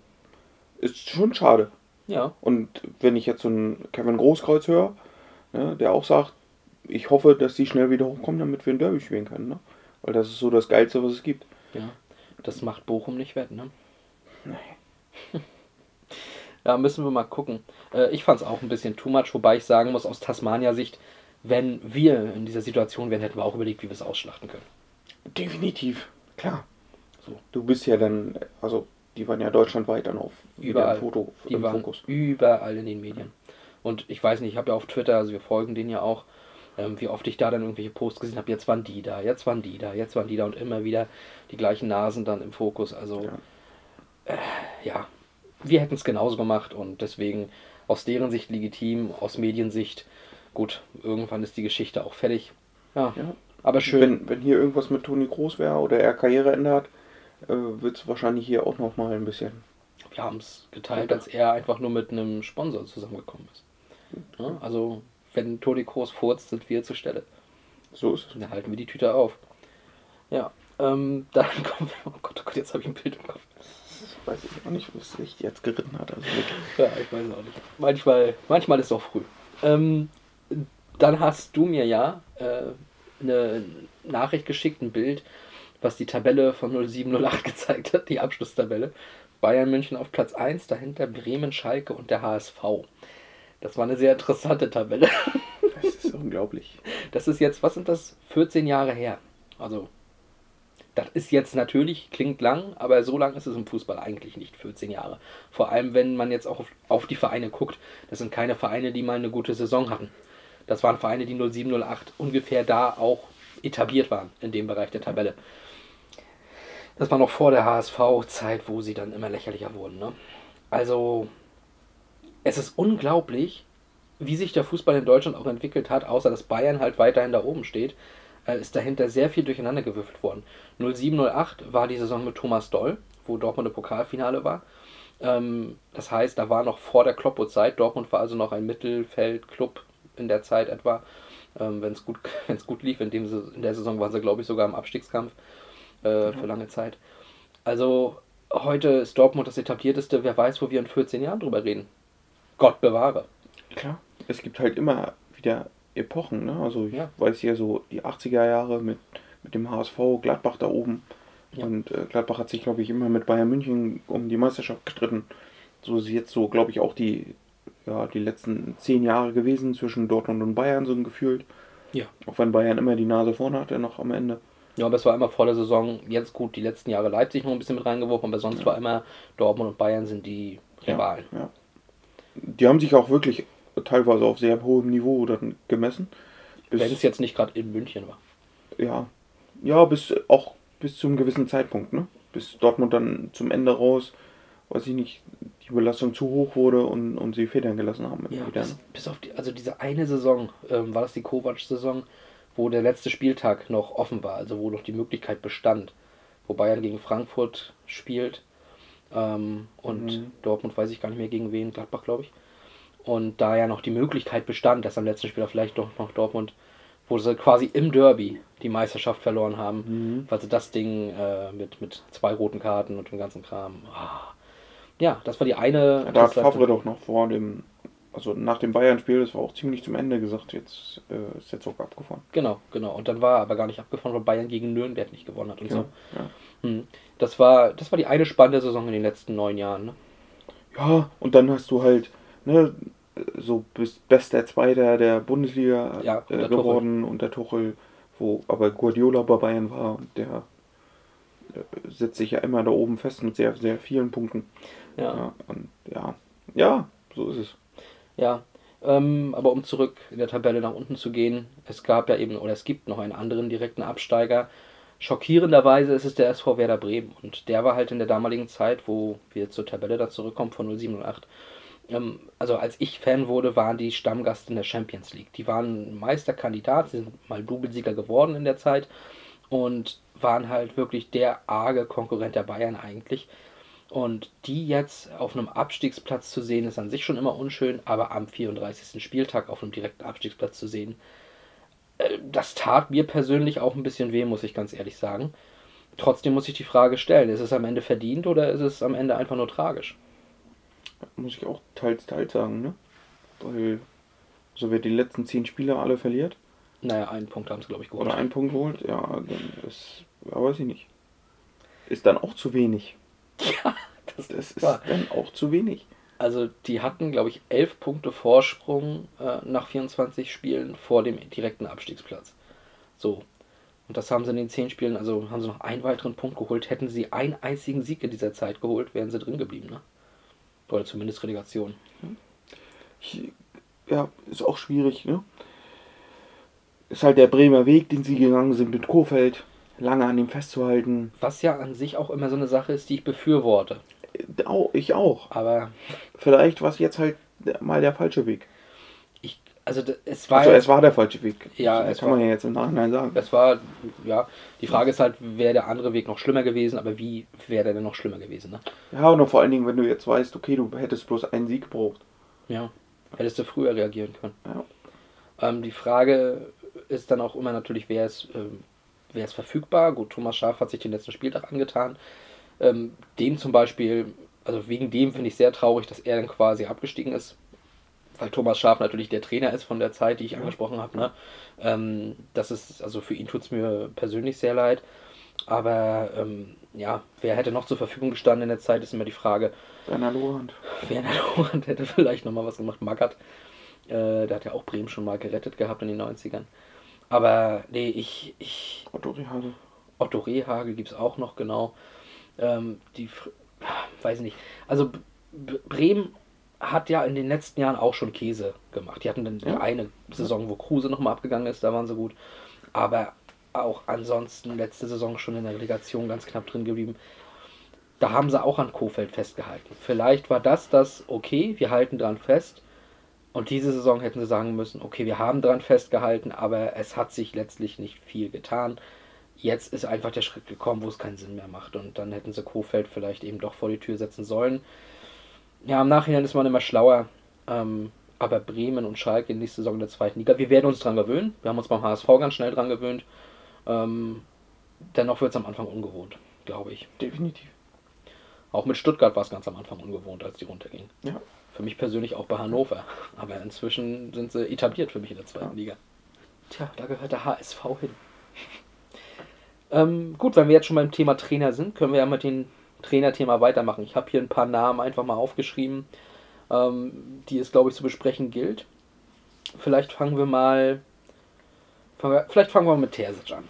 ist schon schade. Ja. Und wenn ich jetzt so einen Kevin Großkreuz höre, ne, der auch sagt, ich hoffe, dass die schnell wieder hochkommen, damit wir ein Derby spielen können, ne? Weil das ist so das Geilste, was es gibt. Ja. Das macht Bochum nicht wett, ne? Nee. (laughs) Ja, müssen wir mal gucken. Äh, ich fand es auch ein bisschen too much, wobei ich sagen muss, aus Tasmania-Sicht, wenn wir in dieser Situation wären, hätten wir auch überlegt, wie wir es ausschlachten können. Definitiv, klar. So. Du bist ja dann, also die waren ja deutschlandweit dann auf Überall. im Foto Die im waren Fokus. überall in den Medien. Und ich weiß nicht, ich habe ja auf Twitter, also wir folgen denen ja auch, ähm, wie oft ich da dann irgendwelche Posts gesehen habe, jetzt waren die da, jetzt waren die da, jetzt waren die da und immer wieder die gleichen Nasen dann im Fokus. Also Ja. ja, wir hätten es genauso gemacht und deswegen aus deren Sicht legitim, aus Mediensicht, gut, irgendwann ist die Geschichte auch fertig. Ja, Ja. aber schön. Wenn, wenn hier irgendwas mit Toni Groß wäre oder er Karriereende hat, äh, wird es wahrscheinlich hier auch nochmal ein bisschen. Wir haben es geteilt, als er einfach nur mit einem Sponsor zusammengekommen ist. Ja, also, wenn Toni Kroos furzt, sind wir zur Stelle. So ist es. Dann halten wir die Tüte auf. Ja, ähm, (laughs) dann kommen wir. Oh Gott, oh Gott, jetzt habe ich ein Bild im Kopf. Das weiß ich auch nicht, was sich jetzt geritten hat. Also. Ja, ich weiß es auch nicht. Manchmal, manchmal ist es auch früh. Ähm, dann hast du mir ja äh, eine Nachricht geschickt, ein Bild, was die Tabelle von 0708 (laughs) gezeigt hat, die Abschlusstabelle. Bayern München auf Platz 1, dahinter Bremen, Schalke und der HSV. Das war eine sehr interessante Tabelle. (laughs) Das ist unglaublich. Das ist jetzt, was sind das? 14 Jahre her. Also, das ist jetzt natürlich, klingt lang, aber so lang ist es im Fußball eigentlich nicht, 14 Jahre. Vor allem, wenn man jetzt auch auf, auf die Vereine guckt. Das sind keine Vereine, die mal eine gute Saison hatten. Das waren Vereine, die 07, 08 ungefähr da auch etabliert waren, in dem Bereich der Tabelle. Das war noch vor der HSV-Zeit, wo sie dann immer lächerlicher wurden. Ne? Also, es ist unglaublich, wie sich der Fußball in Deutschland auch entwickelt hat, außer dass Bayern halt weiterhin da oben steht, äh, ist dahinter sehr viel durcheinander gewürfelt worden. 0708 war die Saison mit Thomas Doll, wo Dortmund im Pokalfinale war. Ähm, das heißt, da war noch vor der Kloppo-Zeit. Dortmund war also noch ein Mittelfeldclub in der Zeit etwa, ähm, wenn es gut, (laughs) wenn's gut lief. In, dem, in der Saison waren sie, glaube ich, sogar im Abstiegskampf äh, für lange Zeit. Also heute ist Dortmund das etablierteste. Wer weiß, wo wir in 14 Jahren drüber reden. Gott bewahre. Klar. Es gibt halt immer wieder Epochen, ne? Also ich Ja. weiß ja so die 80er Jahre mit, mit dem HSV, Gladbach da oben. Ja. Und äh, Gladbach hat sich, glaube ich, immer mit Bayern München um die Meisterschaft gestritten. So ist jetzt so, glaube ich, auch die, ja, die letzten zehn Jahre gewesen zwischen Dortmund und Bayern so gefühlt. Ja. Auch wenn Bayern immer die Nase vorne hatte noch am Ende. Ja, aber es war immer vor der Saison. Jetzt gut, die letzten Jahre Leipzig noch ein bisschen mit reingeworfen, aber sonst war immer Dortmund und Bayern sind die Rivalen. Ja, ja. Die haben sich auch wirklich teilweise auf sehr hohem Niveau dann gemessen. Bis- Wenn es jetzt nicht gerade in München war. ja, ja, bis auch bis zu einem gewissen Zeitpunkt, ne? Bis Dortmund dann zum Ende raus, weiß ich nicht, die Belastung zu hoch wurde und, und sie Federn gelassen haben. Ja, bis, bis auf die, also diese eine Saison, ähm, war das die Kovac-Saison, wo der letzte Spieltag noch offen war, also wo noch die Möglichkeit bestand, wo Bayern gegen Frankfurt spielt ähm, und Mhm. Dortmund weiß ich gar nicht mehr gegen wen, Gladbach glaube ich. Und da ja noch die Möglichkeit bestand, dass am letzten Spieler vielleicht doch noch Dortmund, wo sie quasi im Derby die Meisterschaft verloren haben, Mhm. weil sie das Ding äh, mit, mit zwei roten Karten und dem ganzen Kram. ah. Ja, das war die eine. Da hat Favre doch noch vor dem, also nach dem Bayern-Spiel, das war auch ziemlich zum Ende gesagt, jetzt äh, ist der Zug abgefahren. Genau, genau. Und dann war er aber gar nicht abgefahren, weil Bayern gegen Nürnberg nicht gewonnen hat und Ja, so. ja. Hm. Das war, das war die eine spannende Saison in den letzten neun Jahren. Ne? ja, und dann hast du halt, ne, so bist bester Zweiter der Bundesliga Ja, äh, unter geworden unter Tuchel, wo aber Guardiola bei Bayern war, der äh, setzt sich ja immer da oben fest mit sehr, sehr vielen Punkten. Ja, ja. Ja, und ja, ja, so ist es. Ähm, aber um zurück in der Tabelle nach unten zu gehen, es gab ja eben, oder es gibt noch einen anderen direkten Absteiger. Schockierenderweise ist es der SV Werder Bremen. Und der war halt in der damaligen Zeit, wo wir zur Tabelle da zurückkommen von 0708. Ähm, also als ich Fan wurde, waren die Stammgast in der Champions League. Die waren Meisterkandidat, sie sind mal Doublesieger geworden in der Zeit und waren halt wirklich der arge Konkurrent der Bayern eigentlich. Und die jetzt auf einem Abstiegsplatz zu sehen, ist an sich schon immer unschön, aber am 34. Spieltag auf einem direkten Abstiegsplatz zu sehen, das tat mir persönlich auch ein bisschen weh, muss ich ganz ehrlich sagen. Trotzdem muss ich die Frage stellen, ist es am Ende verdient oder ist es am Ende einfach nur tragisch? Muss ich auch teils, teils sagen, ne? Weil, so wer die letzten zehn Spiele alle verliert, Naja, einen Punkt haben sie, glaube ich, geholt. oder einen Punkt holt, ja, dann ist, ja, weiß ich nicht. Ist dann auch zu wenig. (laughs) Ja, das, Das ist wahr. dann auch zu wenig. Also die hatten, glaube ich, elf Punkte Vorsprung äh, nach 24 Spielen vor dem direkten Abstiegsplatz. So. Und das haben sie in den zehn Spielen, also haben sie noch einen weiteren Punkt geholt. Hätten sie einen einzigen Sieg in dieser Zeit geholt, wären sie drin geblieben, ne? Oder zumindest Relegation. Ich, ja, ist auch schwierig, ne? Ist halt der Bremer Weg, den sie gegangen sind mit Kofeld, lange an ihm festzuhalten. Was ja an sich auch immer so eine Sache ist, die ich befürworte. Ich auch. Aber Vielleicht war es jetzt halt mal der falsche Weg. ich, also es war, Also es war der falsche Weg. Ja, das kann war- man ja jetzt im Nachhinein sagen. es war, ja, die Frage ist halt, wäre der andere Weg noch schlimmer gewesen, aber wie wäre der denn noch schlimmer gewesen, ne? Ja, und vor allen Dingen, wenn du jetzt weißt, okay, du hättest bloß einen Sieg gebraucht. Ja, hättest du früher reagieren können. Ja. Ähm, die Frage ist dann auch immer natürlich, wer ist, ähm, wer ist verfügbar. Gut, Thomas Schaaf hat sich den letzten Spieltag angetan. Ähm, dem zum Beispiel, also wegen dem finde ich sehr traurig, dass er dann quasi abgestiegen ist. Weil Thomas Schaaf natürlich der Trainer ist von der Zeit, die ich angesprochen habe. Ne? Ähm, das ist, also für ihn tut es mir persönlich sehr leid. Aber ähm, ja, wer hätte noch zur Verfügung gestanden in der Zeit, ist immer die Frage. Werner Lorand. Werner Lorand hätte vielleicht nochmal was gemacht. Magath, äh, der hat ja auch Bremen schon mal gerettet gehabt in den 90ern. Aber nee, ich, ich Otto Rehagel. Otto Rehagel gibt es auch noch, genau. Ähm, die, weiß ich nicht. Also Bremen hat ja in den letzten Jahren auch schon Käse gemacht. Die hatten dann Ja. eine Saison, wo Kruse nochmal abgegangen ist, da waren sie gut. Aber auch ansonsten letzte Saison schon in der Relegation ganz knapp drin geblieben. Da haben sie auch an Kofeld festgehalten. Vielleicht war das das, okay, wir halten dran fest. Und diese Saison hätten sie sagen müssen, okay, wir haben dran festgehalten, aber es hat sich letztlich nicht viel getan. Jetzt ist einfach der Schritt gekommen, wo es keinen Sinn mehr macht. Und dann hätten sie Kofeld vielleicht eben doch vor die Tür setzen sollen. Ja, im Nachhinein ist man immer schlauer. Ähm, aber Bremen und Schalke in nächste Saison in der zweiten Liga, wir werden uns dran gewöhnen. Wir haben uns beim HSV ganz schnell dran gewöhnt. Ähm, dennoch wird es am Anfang ungewohnt, glaube ich. Definitiv. Auch mit Stuttgart war es ganz am Anfang ungewohnt, als die runtergingen. Ja. Für mich persönlich auch bei Hannover. Aber inzwischen sind sie etabliert für mich in der zweiten Ja. Liga. Tja, da gehört der HSV hin. Ähm, gut, wenn wir jetzt schon beim Thema Trainer sind, können wir ja mit dem Trainerthema weitermachen. Ich habe hier ein paar Namen einfach mal aufgeschrieben, ähm, die es, glaube ich, zu besprechen gilt. Vielleicht fangen wir mal. Fangen wir, vielleicht fangen wir mit Terzic an.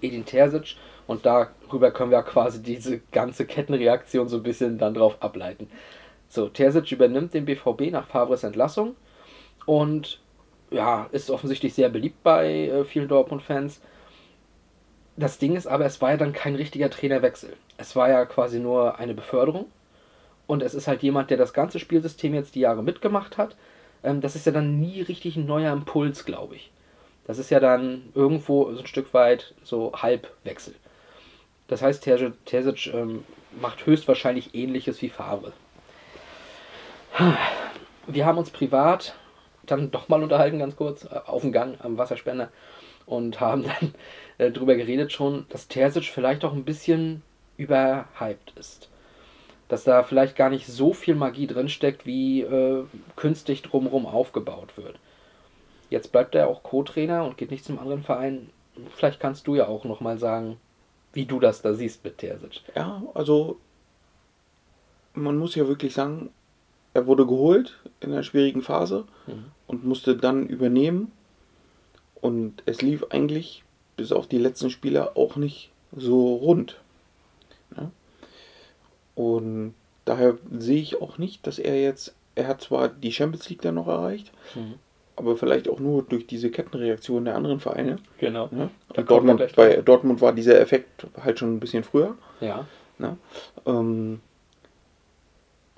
Edin Terzic und darüber können wir quasi diese ganze Kettenreaktion so ein bisschen dann drauf ableiten. So, Terzic übernimmt den BVB nach Favres Entlassung und ja, ist offensichtlich sehr beliebt bei äh, vielen Dortmund-Fans. Das Ding ist aber, es war ja dann kein richtiger Trainerwechsel. Es war ja quasi nur eine Beförderung. Und es ist halt jemand, der das ganze Spielsystem jetzt die Jahre mitgemacht hat. Ähm, das ist ja dann nie richtig ein neuer Impuls, glaube ich. Das ist ja dann irgendwo so ein Stück weit so Halbwechsel. Das heißt, Terzic, ähm, macht höchstwahrscheinlich ähnliches wie Favre. Wir haben uns privat dann doch mal unterhalten, ganz kurz, äh, auf dem Gang am Wasserspender und haben dann äh, darüber geredet schon, dass Terzic vielleicht auch ein bisschen überhyped ist. Dass da vielleicht gar nicht so viel Magie drinsteckt, wie äh, künstlich drumherum aufgebaut wird. Jetzt bleibt er auch Co-Trainer und geht nicht zum anderen Verein. Vielleicht kannst du ja auch nochmal sagen, wie du das da siehst mit Terzic. Ja, also man muss ja wirklich sagen, er wurde geholt in einer schwierigen Phase Mhm. und musste dann übernehmen. Und es lief eigentlich bis auf die letzten Spiele auch nicht so rund. Ja? Und daher sehe ich auch nicht, dass er jetzt, er hat zwar die Champions League dann noch erreicht, Mhm. aber vielleicht auch nur durch diese Kettenreaktion der anderen Vereine. Genau. Wir Dortmund, bei. Dortmund war dieser Effekt halt schon ein bisschen früher. Ja. Ne? Ähm,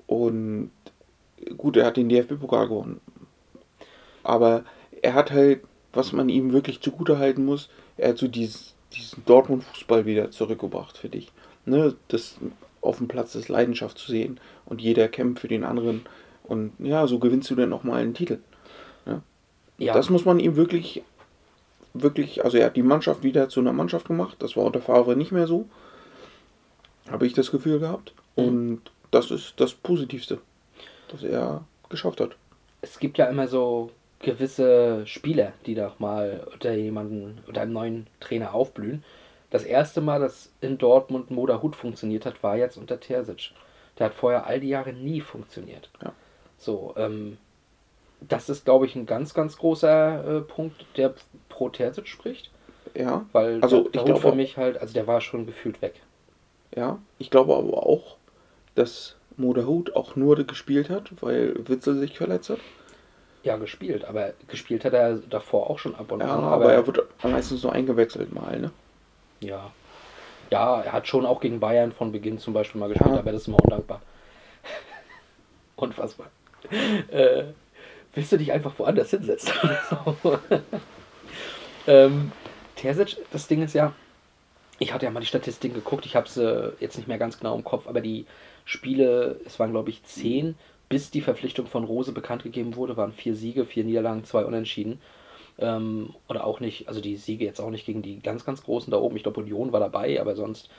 und gut, er hat den DFB-Pokal gewonnen. Aber er hat halt, was man ihm wirklich zugute halten muss, er hat so dieses, diesen Dortmund-Fußball wieder zurückgebracht für dich. Ne? Das auf dem Platz ist Leidenschaft zu sehen und jeder kämpft für den anderen und ja, so gewinnst du dann auch mal einen Titel. Ja, Das muss man ihm wirklich, wirklich, also er hat die Mannschaft wieder zu einer Mannschaft gemacht. Das war unter Favre nicht mehr so. Habe ich das Gefühl gehabt. Und das ist das Positivste, was er geschafft hat. es gibt ja immer so gewisse Spieler, die doch mal unter jemanden, unter einem neuen Trainer aufblühen. Das erste Mal, dass in Dortmund Moda Hut funktioniert hat, war jetzt unter Terzic. Der hat vorher all die Jahre nie funktioniert. Ja. So, ähm, das ist, glaube ich, ein ganz, ganz großer äh, Punkt, der pro Terzic spricht. Ja, Weil Also, der, der ich Hut glaube- für mich halt, also der war schon gefühlt weg. ja. Ich glaube aber auch, dass Moderhut auch nur gespielt hat, weil Witzel sich verletzt hat. Ja, gespielt, aber gespielt hat er davor auch schon ab und Ja, an. aber, er wird meistens nur eingewechselt mal, ne? Ja. Ja, er hat schon auch gegen Bayern von Beginn zum Beispiel mal gespielt, Ja. aber das ist immer undankbar. (laughs) Unfassbar. Äh, willst du dich einfach woanders hinsetzen? So. (laughs) ähm, Terzic, das Ding ist ja, ich hatte ja mal die Statistiken geguckt, ich habe es äh, jetzt nicht mehr ganz genau im Kopf, aber die Spiele, es waren glaube ich zehn, bis die Verpflichtung von Rose bekannt gegeben wurde, waren vier Siege, vier Niederlagen, zwei Unentschieden. Ähm, oder auch nicht, also die Siege jetzt auch nicht gegen die ganz, ganz Großen da oben. Ich glaube, Union war dabei, aber sonst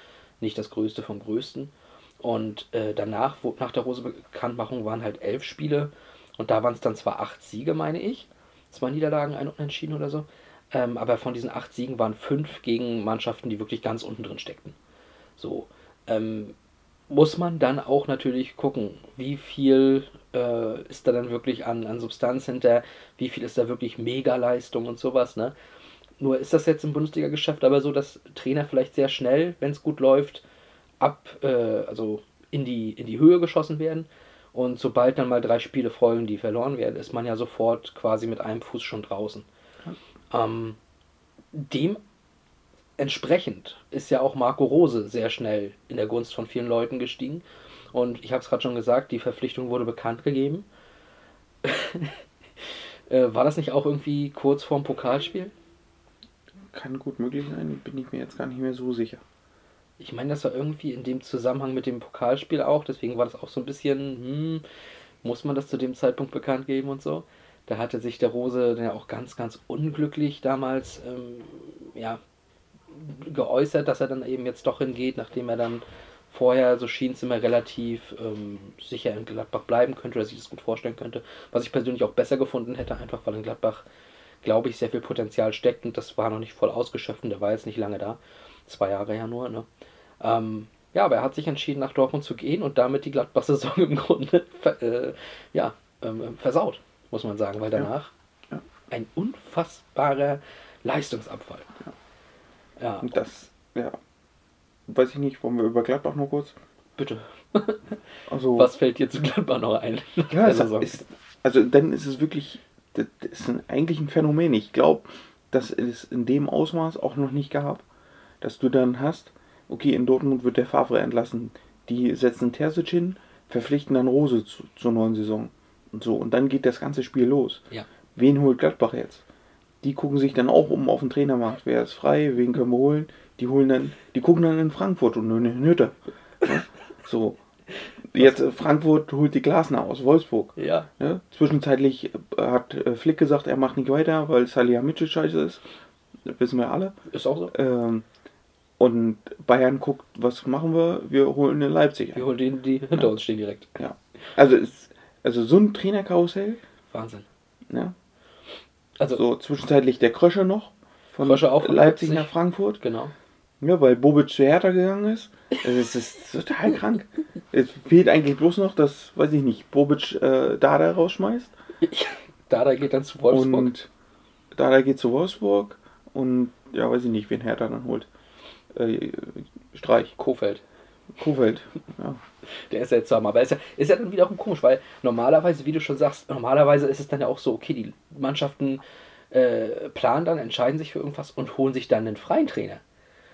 nicht das Größte vom Größten. Und äh, danach, wo, nach der Rose-Bekanntmachung, waren halt elf Spiele. Und da waren es dann zwar acht Siege, meine ich. Zwei Niederlagen, ein Unentschieden oder so. Ähm, aber von diesen acht Siegen waren fünf gegen Mannschaften, die wirklich ganz unten drin steckten. So. Ähm, muss man dann auch natürlich gucken, wie viel äh, ist da dann wirklich an, an Substanz hinter, wie viel ist da wirklich Mega-Leistung und sowas, ne? Nur ist das jetzt im Bundesliga-Geschäft aber so, dass Trainer vielleicht sehr schnell, wenn es gut läuft, ab, äh, also in die, in die Höhe geschossen werden. Und sobald dann mal drei Spiele folgen, die verloren werden, ist man ja sofort quasi mit einem Fuß schon draußen. Ähm, dem entsprechend ist ja auch Marco Rose sehr schnell in der Gunst von vielen Leuten gestiegen. Und ich habe es gerade schon gesagt, die Verpflichtung wurde bekannt gegeben. (laughs) äh, war das nicht auch irgendwie kurz vorm Pokalspiel? Kann gut möglich sein, bin ich mir jetzt gar nicht mehr so sicher. Ich meine, das war irgendwie in dem Zusammenhang mit dem Pokalspiel auch, deswegen war das auch so ein bisschen, hm, muss man das zu dem Zeitpunkt bekannt geben und so. Da hatte sich der Rose dann ja auch ganz, ganz unglücklich damals ähm, ja, geäußert, dass er dann eben jetzt doch hingeht, nachdem er dann vorher, so schien es immer relativ ähm, sicher in Gladbach bleiben könnte oder sich das gut vorstellen könnte. Was ich persönlich auch besser gefunden hätte, einfach weil in Gladbach, glaube ich, sehr viel Potenzial steckt und das war noch nicht voll ausgeschöpft und der war jetzt nicht lange da. Zwei Jahre ja nur, ne? Ähm, ja, aber er hat sich entschieden, nach Dortmund zu gehen und damit die Gladbach-Saison (laughs) im Grunde ver, äh, ja, ähm, versaut, muss man sagen, weil danach Ja. ein unfassbarer Leistungsabfall. Ja, Und das, ja, weiß ich nicht, wollen wir über Gladbach noch kurz? bitte. (laughs) Also, Was fällt dir zu Gladbach noch ein? (laughs) Ja, es ist, also dann ist es wirklich, das das ist ein, eigentlich ein Phänomen. Ich glaube, dass es in dem Ausmaß auch noch nicht gab, dass du dann hast, okay, in Dortmund wird der Favre entlassen, die setzen Terzic hin, verpflichten dann Rose zu, zur neuen Saison und so und dann geht das ganze Spiel los. Ja. Wen holt Gladbach jetzt? Die gucken sich dann auch um auf den Trainermarkt, wer ist frei, wen können wir holen? Die holen dann, die gucken dann in Frankfurt und in Hütte. Ja? So. Jetzt äh, Frankfurt holt die Glasner aus Wolfsburg. ja, Ne? Zwischenzeitlich äh, hat äh, Flick gesagt, er macht nicht weiter, weil Salihamidzic scheiße ist. Das wissen wir alle. ist auch so. Ähm, und Bayern guckt, was machen wir? Wir holen in Leipzig Wir ein. holen den, die hinter uns stehen direkt. Ja. Also, es, also so ein Trainerkarussell. Wahnsinn. Ja. Also, So zwischenzeitlich der Krösche noch. Von Krösche auch von Leipzig, Leipzig. nach Frankfurt. genau. Ja, weil Bobic zu Hertha gegangen ist. (laughs) Also, es ist total krank. Es fehlt eigentlich bloß noch, dass, weiß ich nicht, Bobic äh, Dada rausschmeißt. (laughs) Dada geht dann zu Wolfsburg. Und Dada geht zu Wolfsburg. Und ja, weiß ich nicht, wen Hertha dann holt. Äh, Streich. Kofeld. Kofeld. Ja. Der ist ja jetzt zusammen. Aber ist ja, ist ja dann wiederum komisch, weil normalerweise, wie du schon sagst, normalerweise ist es dann ja auch so, okay, die Mannschaften äh, planen dann, entscheiden sich für irgendwas und holen sich dann einen freien Trainer.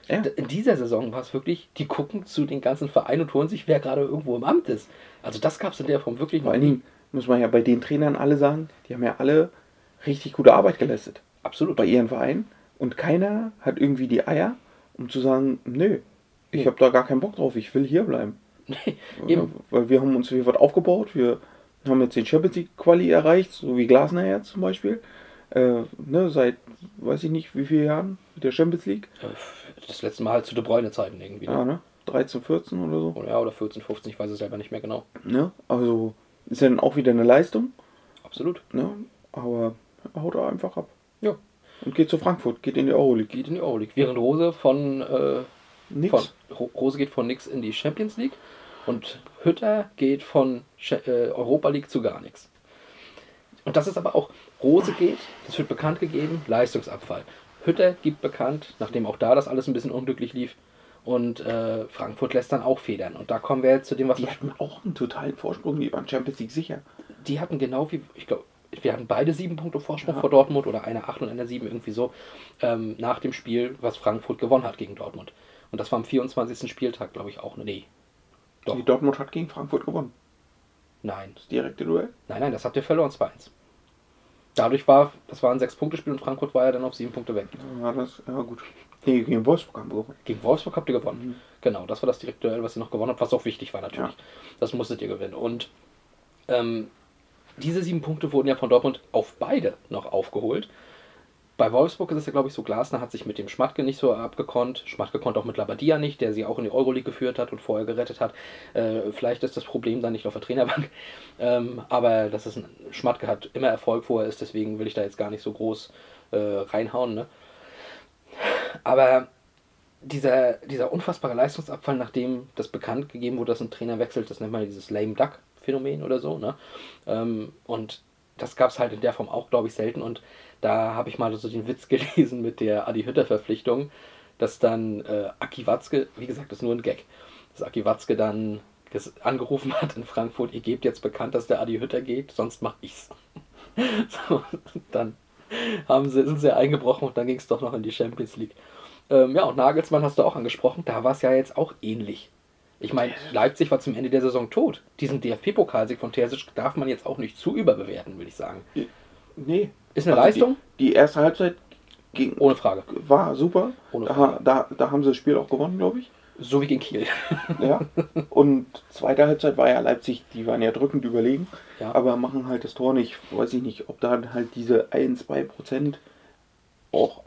Ja. In dieser Saison war es wirklich, die gucken zu den ganzen Vereinen und holen sich, wer gerade irgendwo im Amt ist. Also das gab es in der Form wirklich Vor noch nie. Muss man ja bei den Trainern alle sagen, die haben ja alle richtig gute Arbeit geleistet. Absolut. bei ihren Vereinen und keiner hat irgendwie die Eier, um zu sagen, nö, ich habe da gar keinen Bock drauf, ich will hier bleiben. (laughs) Eben. Weil wir haben uns wie was aufgebaut. Wir haben jetzt den Champions League Quali erreicht, so wie Glasner jetzt zum Beispiel. Äh, ne, seit, weiß ich nicht, wie viele Jahren mit der Champions League. Das letzte Mal halt zu De Bruyne-Zeiten irgendwie. Ja, Ne? ne? 13, 14 oder so. Oder, ja, oder 14, 15, ich weiß es selber nicht mehr genau. Ne? Also ist ja dann auch wieder eine Leistung. Absolut. Ne? Aber haut er einfach ab. Ja. Und geht zu Frankfurt, geht in die Euroleague. Geht in die Euroleague. Während Rose von, äh, Nix. von Ro- Rose geht von nix in die Champions League und Hütter geht von äh, Europa League zu gar nichts. Und das ist aber auch, Rose geht, das wird bekannt gegeben, Leistungsabfall. Hütter gibt bekannt, nachdem auch da das alles ein bisschen unglücklich lief. Und äh, Frankfurt lässt dann auch federn. Und da kommen wir jetzt zu dem, was Die hatten auch einen totalen Vorsprung, die waren Champions League sicher. die hatten genau wie, ich glaube, wir hatten beide sieben Punkte Vorsprung Ja. vor Dortmund oder eine acht und eine sieben, irgendwie so, ähm, nach dem Spiel, was Frankfurt gewonnen hat gegen Dortmund. Und das war am 24. Spieltag, glaube ich, auch. Nee. Doch. Die Dortmund hat gegen Frankfurt gewonnen. Nein. Das direkte Duell. Nein, nein, das habt ihr verloren, 2-1. Dadurch war, das war ein Sechs-Punkte-Spiel und Frankfurt war ja dann auf sieben Punkte weg. Ja, das, ja gut. Nee, gegen Wolfsburg haben wir gewonnen. Gegen Wolfsburg habt ihr gewonnen. Genau, das war das direkte Duell, was ihr noch gewonnen habt, was auch wichtig war natürlich. Ja. Das musstet ihr gewinnen. Und ähm, diese sieben Punkte wurden ja von Dortmund auf beide noch aufgeholt. Bei Wolfsburg ist es ja, glaube ich, so, Glasner hat sich mit dem Schmatke nicht so abgekonnt. Schmatke konnte auch mit Labadia nicht, der sie auch in die Euroleague geführt hat und vorher gerettet hat. Äh, vielleicht ist das Problem dann nicht auf der Trainerbank. (laughs) Ähm, aber das ist ein, Schmatke hat immer Erfolg, wo er ist, deswegen will ich da jetzt gar nicht so groß äh, reinhauen. Ne? Aber dieser, dieser unfassbare Leistungsabfall, nachdem das bekannt gegeben wurde, dass ein Trainer wechselt, das nennt man dieses Lame Duck Phänomen oder so. Ne? Ähm, und das gab es halt in der Form auch, glaube ich, selten. Und da habe ich mal so den Witz (laughs) gelesen mit der Adi Hütter Verpflichtung, dass dann äh, Aki Watzke, wie gesagt, das ist nur ein Gag, dass Aki Watzke dann angerufen hat in Frankfurt, ihr gebt jetzt bekannt, dass der Adi Hütter geht, sonst mach ich's. (laughs) so, dann haben sie, sind sie eingebrochen und dann ging es doch noch in die Champions League. Ähm, ja, und Nagelsmann hast du auch angesprochen, da war es ja jetzt auch ähnlich. Ich meine, Leipzig war zum Ende der Saison tot. Diesen DFB-Pokalsieg von Terzic darf man jetzt auch nicht zu überbewerten, würde ich sagen. Nee. Ist eine Also Leistung? Die, die erste Halbzeit ging, Ohne Frage. war super. Ohne da, Frage. da, da haben sie das Spiel auch gewonnen, glaube ich. So wie gegen Kiel. (laughs) Ja. Und zweite Halbzeit war ja Leipzig, die waren ja drückend überlegen, Ja. aber machen halt das Tor nicht. Weiß ich nicht, ob da halt diese 1, 2 Prozent auch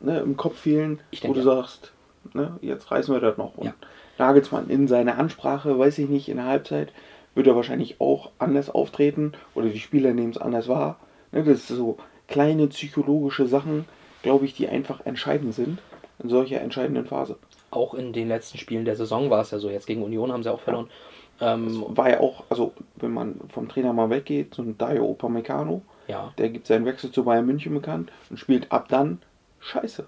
ne, im Kopf fehlen, Ich wo du ja. sagst, ne, jetzt reißen wir das noch. Und Ja. Nagelsmann in seiner Ansprache, weiß ich nicht, in der Halbzeit wird er wahrscheinlich auch anders auftreten oder die Spieler nehmen es anders wahr. Ne, das ist so kleine psychologische Sachen, glaube ich, die einfach entscheidend sind in solcher entscheidenden Phase. Auch in den letzten Spielen der Saison war es ja so. Jetzt gegen Union haben sie auch verloren. Ähm, war ja auch, also wenn man vom Trainer mal weggeht, so ein Dario Upamecano, ja. der gibt seinen Wechsel zu Bayern München bekannt und spielt ab dann scheiße.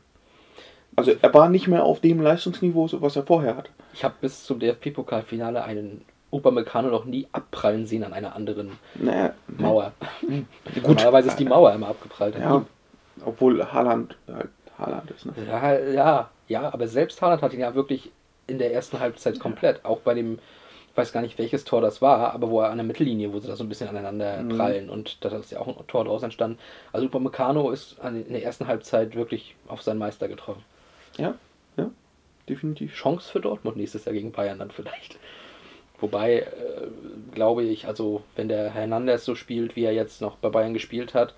Also er war nicht mehr auf dem Leistungsniveau, so was er vorher hatte. Ich habe bis zum DFB-Pokalfinale einen Upamecano noch nie abprallen sehen an einer anderen Naja, Mauer. (laughs) Normalerweise ist die Mauer immer abgeprallt. Ja, ihm. obwohl Haaland halt Haaland ist. Ne? Ja, ja, ja, aber selbst Haaland hat ihn ja wirklich in der ersten Halbzeit komplett. Auch bei dem, ich weiß gar nicht welches Tor das war, aber wo er an der Mittellinie, wo sie da so ein bisschen aneinander Mhm. prallen und da ist ja auch ein Tor draus entstanden. Also Upamecano ist in der ersten Halbzeit wirklich auf seinen Meister getroffen. Ja, ja, definitiv. Chance für Dortmund nächstes Jahr gegen Bayern dann vielleicht. Wobei, äh, glaube ich, also wenn der Hernandez so spielt, wie er jetzt noch bei Bayern gespielt hat,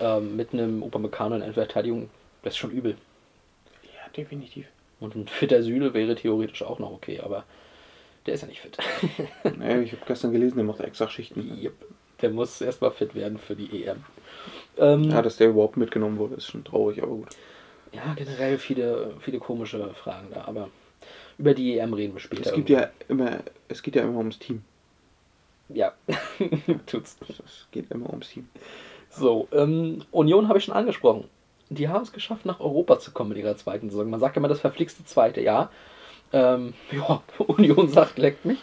ähm, mit einem Upamecano in der Verteidigung, das ist schon übel. Ja, definitiv. Und ein fitter Süle wäre theoretisch auch noch okay, aber der ist ja nicht fit. (laughs) Naja, ich habe gestern gelesen, der macht extra Schichten. Yep. Der muss erstmal fit werden für die EM. Ähm, Ja, dass der überhaupt mitgenommen wurde, ist schon traurig, aber gut. ja, generell viele, viele komische Fragen da, aber über die EM reden wir später. Es gibt irgendwann. ja immer, es geht ja immer ums Team. Ja, (laughs) tut's. Es geht immer ums Team. So, ähm, Union habe ich schon angesprochen. Die haben es geschafft, nach Europa zu kommen in ihrer zweiten Saison. Man sagt immer das verflixte zweite Jahr. Ähm, (laughs) ja, Union sagt, leckt mich.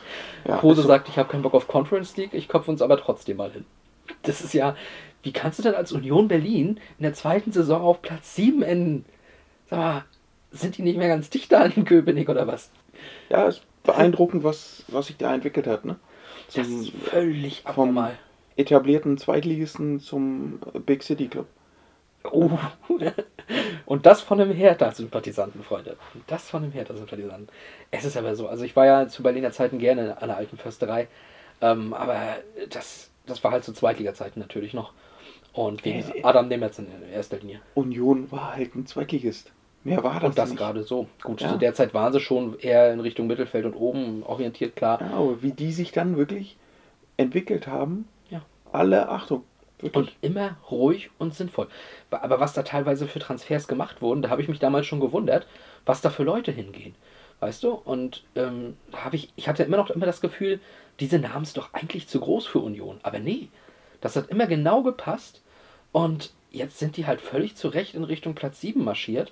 Ja, so. sagt, ich habe keinen Bock auf Conference League, ich kopfe uns aber trotzdem mal hin. Das ist ja, wie kannst du denn als Union Berlin in der zweiten Saison auf Platz 7 enden? Sag mal, sind die nicht mehr ganz dicht da in Köpenick oder was? Ja, ist beeindruckend, was, was sich da entwickelt hat, ne? Das Zum ist völlig vom- abnormal. etablierten Zweitligisten zum äh, Big City Club. Oh, (laughs) Und das von einem Hertha-Sympathisanten, Freunde. Und das von einem Hertha-Sympathisanten. Es ist aber so, also ich war ja zu Berliner Zeiten gerne an der alten Försterei, ähm, aber das, das war halt zu Zweitliga-Zeiten natürlich noch. Und wegen Äh, Adam Nemetz in erster Linie. Union war halt ein Zweitligist. Mehr war das Und das nicht. gerade so. Gut, Ja. zu der Zeit waren sie schon eher in Richtung Mittelfeld und oben orientiert, klar. Ja, aber wie die sich dann wirklich entwickelt haben, Ja. alle Achtung. Wirklich. Und immer ruhig und sinnvoll. Aber was da teilweise für Transfers gemacht wurden, da habe ich mich damals schon gewundert, was da für Leute hingehen. Weißt du? Und ähm, habe ich, ich hatte immer noch immer das Gefühl, diese Namen ist doch eigentlich zu groß für Union. Aber nee, das hat immer genau gepasst. Und jetzt sind die halt völlig zu Recht in Richtung Platz 7 marschiert,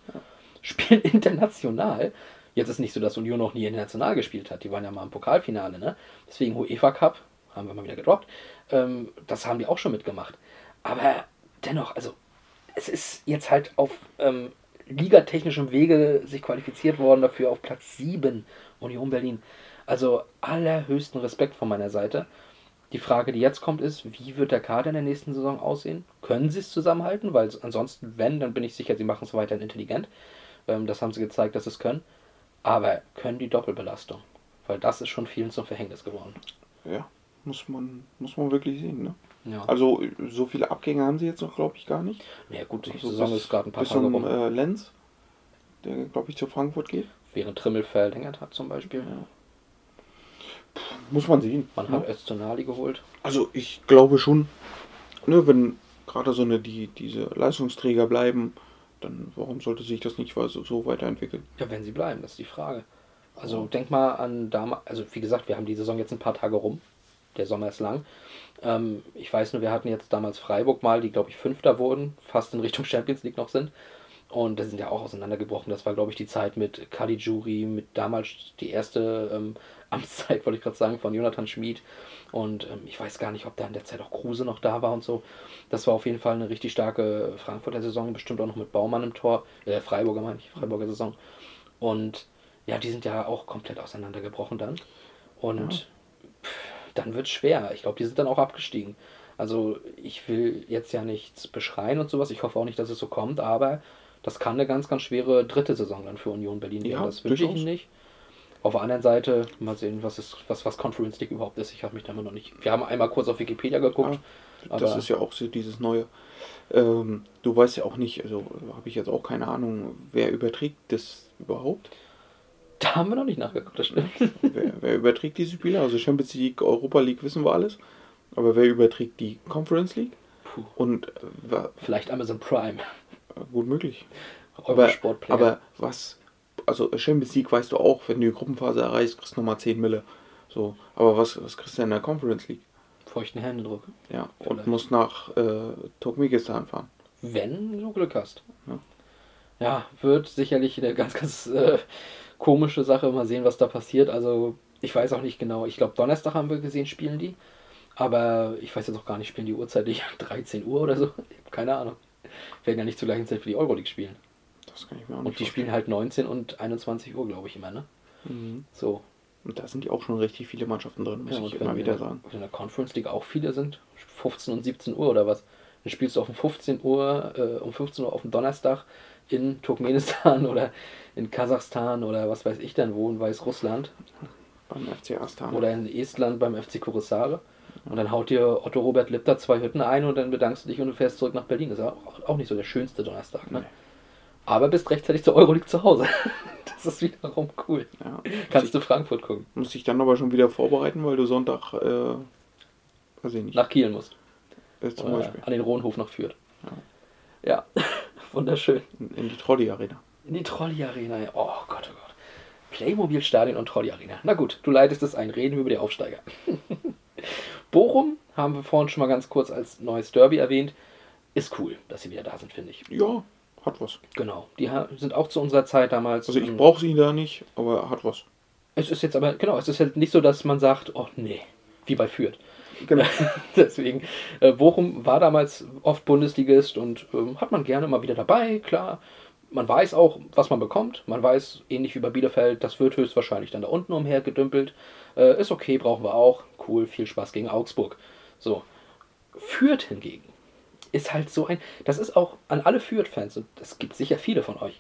spielen (laughs) international. Jetzt ist nicht so, dass Union noch nie international gespielt hat. Die waren ja mal im Pokalfinale, ne? Deswegen UEFA Cup, haben wir mal wieder gedroppt. Ähm, das haben die auch schon mitgemacht. Aber dennoch, also es ist jetzt halt auf ähm, ligatechnischem Wege sich qualifiziert worden dafür auf Platz 7 Union Berlin. Also allerhöchsten Respekt von meiner Seite. Die Frage, die jetzt kommt, ist, wie wird der Kader in der nächsten Saison aussehen? Können sie es zusammenhalten? Weil ansonsten, wenn, dann bin ich sicher, sie machen es weiterhin intelligent. Ähm, das haben sie gezeigt, dass sie es können. Aber können die Doppelbelastung? Weil das ist schon vielen zum Verhängnis geworden. ja, muss man, muss man wirklich sehen. Ne? Ja, Also so viele Abgänge haben sie jetzt noch, glaube ich, gar nicht. ja gut, die Also Saison bis- ist gerade ein paar bis Tage rum. äh, Lenz, der, glaube ich, zu Frankfurt geht. Während Trimmel verlängert hat zum Beispiel. Muss man sehen. Man ne? hat Öztunali geholt. Also ich glaube schon, ne, wenn gerade so eine, die, diese Leistungsträger bleiben, dann warum sollte sich das nicht so, so weiterentwickeln? Ja, wenn sie bleiben, das ist die Frage. Also denk mal an damals, also wie gesagt, wir haben die Saison jetzt ein paar Tage rum. Der Sommer ist lang. Ähm, ich weiß nur, wir hatten jetzt damals Freiburg mal, die glaube ich Fünfter wurden, fast in Richtung (laughs) Champions League noch sind. Und das sind ja auch auseinandergebrochen. Das war, glaube ich, die Zeit mit Caligiuri, mit damals die erste ähm, Amtszeit, wollte ich gerade sagen, von Jonathan Schmid. Und ähm, ich weiß gar nicht, ob da in der Zeit auch Kruse noch da war und so. Das war auf jeden Fall eine richtig starke Frankfurter Saison, bestimmt auch noch mit Baumann im Tor. Äh, Freiburger meine ich, Freiburger Saison. Und ja, die sind ja auch komplett auseinandergebrochen dann. Und pff, dann wird es schwer. Ich glaube, die sind dann auch abgestiegen. Also ich will jetzt ja nichts beschreien und sowas. Ich hoffe auch nicht, dass es so kommt, aber das kann eine ganz, ganz schwere dritte Saison dann für Union Berlin werden. Ja, das wünsche ich ihnen nicht. Auf der anderen Seite, mal sehen, was, ist, was, was Conference League überhaupt ist. Ich habe mich da immer noch nicht. Wir haben einmal kurz auf Wikipedia geguckt. Das aber ist ja auch so dieses Neue. Ähm, du weißt ja auch nicht, also habe ich jetzt auch keine Ahnung, wer überträgt das überhaupt? da haben wir noch nicht nachgeguckt, das stimmt. (laughs) wer, wer überträgt diese Spiele? Also Champions League, Europa League wissen wir alles. Aber wer überträgt die Conference League? Puh. Und äh, Vielleicht Amazon Prime. gut möglich. Aber, aber was, also Champions League weißt du auch, wenn du die Gruppenphase erreichst, kriegst du nochmal 10 Mille. So, aber was, was kriegst du in der Conference League? feuchten Händedruck. Ja, und Vielleicht. musst nach äh, Turkmenistan fahren. Wenn du Glück hast. Ja. Ja, wird sicherlich eine ganz, ganz äh, komische Sache. Mal sehen, was da passiert. Also, ich weiß auch nicht genau. Ich glaube, Donnerstag haben wir gesehen, spielen die. Aber ich weiß jetzt auch gar nicht, spielen die Uhrzeit nicht (laughs) 13 Uhr oder so. Keine Ahnung. Werden ja nicht zur gleichen Zeit für die Euroleague spielen. Das kann ich mir auch nicht Und die spielen halt 19 und 21 Uhr, glaube ich, immer, ne? Mhm. So. Und da sind ja auch schon richtig viele Mannschaften drin, muss Ja, ich immer wieder in, sagen. wenn in der Conference League auch viele sind, 15 und 17 Uhr oder was, dann spielst du auf um 15 Uhr, äh, um 15 Uhr auf dem Donnerstag in Turkmenistan (laughs) oder in Kasachstan oder was weiß ich dann wo, in Weißrussland Beim FC Astana. oder in Estland beim FC Kuressaare. Und dann haut dir Otto Robert Lipp zwei Hütten ein und dann bedankst du dich und du fährst zurück nach Berlin. Das ist auch, auch nicht so der schönste Donnerstag, ne? Nee. Aber bist rechtzeitig zur Euroleague zu Hause. (laughs) das ist wiederum cool. ja. Kannst du Frankfurt gucken. Muss ich dann aber schon wieder vorbereiten, weil du Sonntag, äh, weiß ich nicht, Nach Kiel musst. äh, zum Oder Beispiel an den Rohnhof noch führt. Ja, (laughs) wunderschön. in, in die Trolley-Arena. In die Trolley-Arena. ja. Oh Gott, oh Gott. Playmobil-Stadion und Trolley-Arena. Na gut, du leitest es ein. Reden wir über die Aufsteiger. (laughs) Bochum haben wir vorhin schon mal ganz kurz als neues Derby erwähnt. Ist cool, dass sie wieder da sind, finde ich. Ja, hat was. Genau. Die sind auch zu unserer Zeit damals. Also ich ähm, brauche sie da nicht, aber hat was. Es ist jetzt aber, genau, es ist halt nicht so, dass man sagt, oh nee, wie bei Fürth. Genau. (laughs) Deswegen, äh, Bochum war damals oft Bundesligist und ähm, hat man gerne mal wieder dabei, klar. Man weiß auch, was man bekommt. Man weiß, ähnlich wie bei Bielefeld, das wird höchstwahrscheinlich dann da unten umhergedümpelt. Äh, ist okay, brauchen wir auch. Cool, viel Spaß gegen Augsburg. So. Fürth hingegen ist halt so ein. Das ist auch an alle Fürth-Fans, und es gibt sicher viele von euch.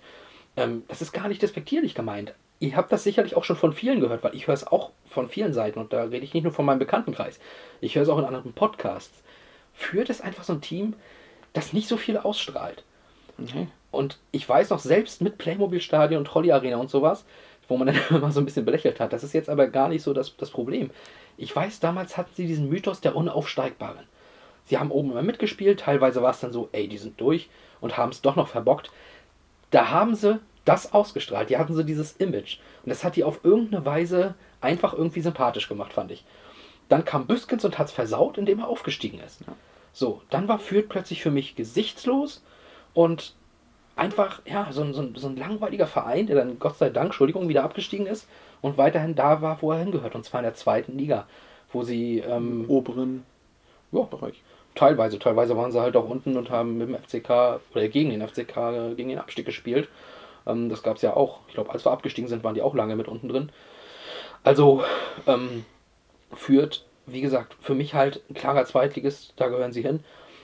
Ähm, das ist gar nicht despektierlich gemeint. Ihr habt das sicherlich auch schon von vielen gehört, weil ich höre es auch von vielen Seiten und da rede ich nicht nur von meinem Bekanntenkreis. Ich höre es auch in anderen Podcasts. Fürth ist einfach so ein Team, das nicht so viel ausstrahlt. Okay. Und ich weiß noch, selbst mit Playmobil-Stadion, Trolley-Arena und sowas, wo man dann (laughs) immer so ein bisschen belächelt hat, das ist jetzt aber gar nicht so das, das Problem. Ich weiß, damals hatten sie diesen Mythos der Unaufsteigbaren. Sie haben oben immer mitgespielt, teilweise war es dann so, ey, die sind durch und haben es doch noch verbockt. Da haben sie das ausgestrahlt, die hatten so dieses Image. Und das hat die auf irgendeine Weise einfach irgendwie sympathisch gemacht, fand ich. Dann kam Büskens und hat es versaut, indem er aufgestiegen ist. So, dann war Fürth plötzlich für mich gesichtslos und einfach, ja, so ein, so, so ein langweiliger Verein, der dann Gott sei Dank, Entschuldigung, wieder abgestiegen ist und weiterhin da war, wo er hingehört, und zwar in der zweiten Liga, wo sie ähm, Oberen ja, Bereich. Teilweise, teilweise waren sie halt auch unten und haben mit dem FCK oder gegen den FCK, gegen den Abstieg gespielt. Ähm, das gab es ja auch. Ich glaube, als wir abgestiegen sind, waren die auch lange mit unten drin. Also ähm, führt, wie gesagt, für mich halt ein klarer Zweitligist, da gehören sie hin.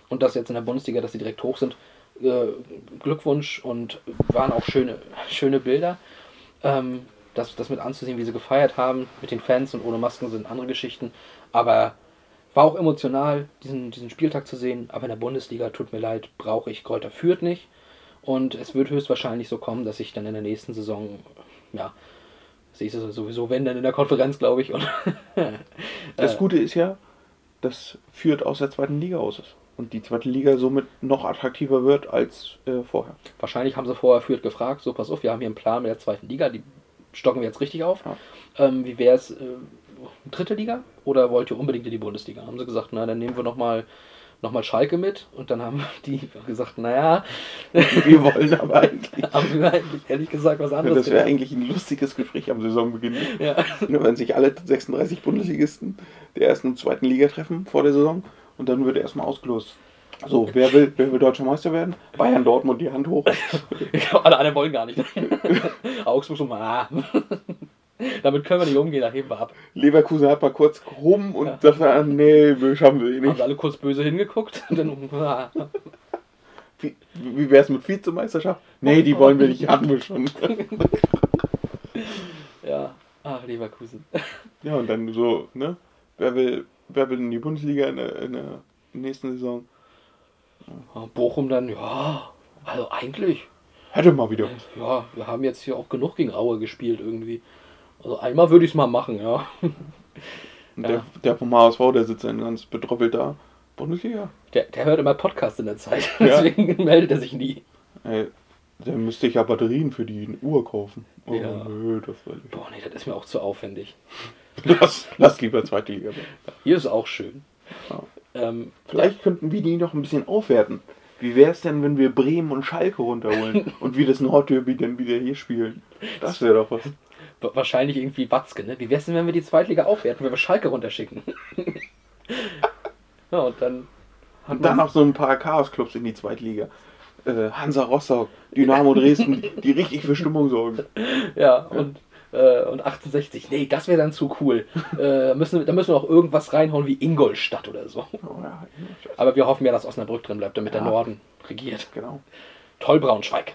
Und das jetzt in der Bundesliga, dass sie direkt hoch sind, äh, Glückwunsch und waren auch schöne, (laughs) schöne Bilder. Ähm, das, das mit anzusehen, wie sie gefeiert haben, mit den Fans und ohne Masken sind andere Geschichten. Aber war auch emotional, diesen, diesen Spieltag zu sehen. Aber in der Bundesliga, tut mir leid, brauche ich Kräuter Fürth nicht. Und es wird höchstwahrscheinlich so kommen, dass ich dann in der nächsten Saison, ja, sehe ich es sowieso, wenn dann in der Konferenz, glaube ich. Und (laughs) Das Äh, Gute ist ja, dass Fürth aus der zweiten Liga aus ist. Und die zweite Liga somit noch attraktiver wird als äh, vorher. Wahrscheinlich haben sie vorher Fürth gefragt, so pass auf, wir haben hier einen Plan mit der zweiten Liga, die stocken wir jetzt richtig auf. Ja. Ähm, wie wäre es, äh, dritte Liga oder wollt ihr unbedingt in die Bundesliga? Haben sie gesagt, na, dann nehmen wir nochmal noch mal Schalke mit und dann haben (laughs) die gesagt, naja, Wir wollen aber (laughs) eigentlich. haben wir eigentlich ehrlich gesagt was anderes Das wäre eigentlich ein lustiges Gespräch am Saisonbeginn. Ja. Nur wenn sich alle 36 Bundesligisten der ersten und zweiten Liga treffen vor der Saison und dann wird erstmal ausgelost. So, wer will, wer will deutscher Meister werden? Bayern, Dortmund, die Hand hoch. (laughs) Alle anderen wollen gar nicht. Augsburg so, ah. (laughs) Damit können wir nicht umgehen, da heben wir ab. Leverkusen hat mal kurz gehoben und Ja. sagt dann, nee, schaffen wir eh Haben nicht. sie alle kurz böse hingeguckt und (laughs) dann, ah. Wie, wie wäre es mit Vizemeisterschaft? Nee, die wollen wir nicht, hatten wir schon. (laughs) ja, ach, Leverkusen. Ja, und dann so, ne? Wer will, wer will in die Bundesliga in der, in der nächsten Saison? Ja, Bochum dann, ja, also eigentlich, Hätte mal wieder ja, wir haben jetzt hier auch genug gegen Aue gespielt irgendwie. Also einmal würde ich es mal machen, ja. (laughs) Und Ja. der, der vom HSV, der sitzt dann ganz bedroppelt da. Bundesliga? Der, der hört immer Podcast in der Zeit, Ja. (laughs) deswegen meldet er sich nie. Ey, dann müsste ich ja Batterien für die Uhr kaufen. Oh, Ja. nö, das. Boah, nee, das ist mir auch zu aufwendig. (laughs) Lass, lass lieber zweite Liga. werden. Hier ist auch schön. Ja. Ähm, Vielleicht könnten wir die noch ein bisschen aufwerten. Wie wäre es denn, wenn wir Bremen und Schalke runterholen und wir das Nordderby dann wieder hier spielen? Das wäre doch was. Wa- wahrscheinlich irgendwie Watzke, ne? Wie wär's denn, wenn wir die Zweitliga aufwerten, wenn wir Schalke runterschicken? (laughs) ja, und dann hat Und dann noch so ein paar Chaos-Clubs in die Zweitliga. Äh, Hansa Rostock, Dynamo Dresden, die richtig für Stimmung sorgen. Ja, und, äh, und 1860. Nee, das wäre dann zu cool. äh, müssen, da müssen wir auch irgendwas reinhauen wie Ingolstadt oder so. Oh, ja, Aber wir hoffen ja, dass Osnabrück drin bleibt, damit der Ja. Norden regiert. genau. Toll Braunschweig.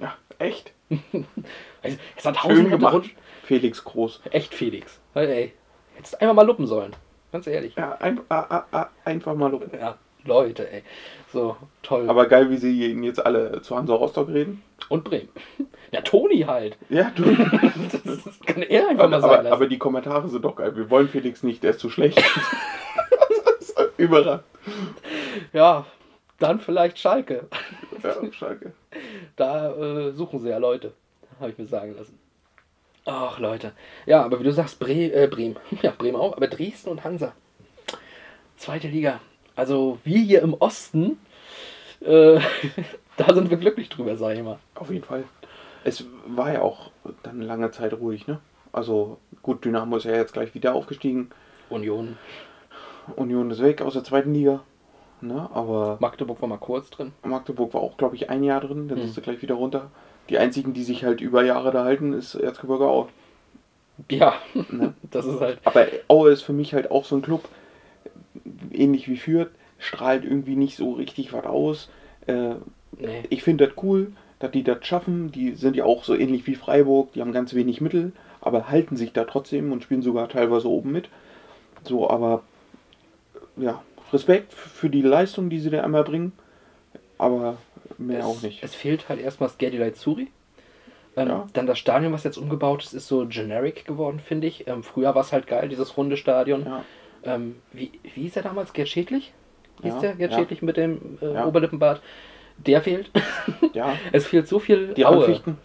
Ja, echt. (laughs) Es hat Schön gemacht. gemacht. Felix Groß. Echt Felix. Ey, hättest einfach mal luppen sollen. Ganz ehrlich. Ja, ein, a, a, a, einfach mal. loben. Ja, Leute, ey. So, toll. Aber geil, wie sie ihn jetzt alle zu Hansa Rostock reden. und Bremen. (laughs) Ja, Toni halt. Ja, du. Das, (laughs) das kann er einfach mal sein aber, aber die Kommentare sind doch geil. Wir wollen Felix nicht, der ist zu schlecht. (laughs) überall. ja, dann vielleicht Schalke. Ja, Schalke. Da äh, suchen sie ja Leute. Habe ich mir sagen lassen. Ach, Leute. Ja, aber wie du sagst, Bre äh, Bremen. (laughs) Ja, Bremen auch, aber Dresden und Hansa. Zweite Liga. Also wir hier im Osten, äh, (laughs) da sind wir glücklich drüber, sag ich mal. Auf jeden Fall. Es war ja auch dann lange Zeit ruhig, ne? Also gut, Dynamo ist ja jetzt gleich wieder aufgestiegen. Union. Union ist weg aus der zweiten Liga. Ne? Aber Magdeburg war mal kurz drin. Magdeburg war auch, glaube ich, ein Jahr drin. Dann Hm. ist sie gleich wieder runter. Die einzigen, die sich halt über Jahre da halten, ist Erzgebirge Aue. Ja, Ne? (laughs) das ist halt. Aber Aue ist für mich halt auch so ein Club, ähnlich wie Fürth, strahlt irgendwie nicht so richtig was aus. Äh, Nee. ich finde das cool, dass die das schaffen. Die sind ja auch so ähnlich wie Freiburg, die haben ganz wenig Mittel, aber halten sich da trotzdem und spielen sogar teilweise oben mit. So, aber ja, Respekt für die Leistung, die sie da einmal bringen, aber mehr es, auch nicht. Es fehlt halt erstmal Skerdilai Zuri. Ähm, Ja. Dann das Stadion, was jetzt umgebaut ist, ist so generic geworden, finde ich. Ähm, früher war es halt geil, dieses runde Stadion. Ja. Ähm, wie, wie hieß der damals? Gerd Schädlich? Hieß Ja, der Gerd ja. Schädlich mit dem äh. Oberlippenbart? Der fehlt. Ja, (laughs) es fehlt so viel die Aue. Randfichten.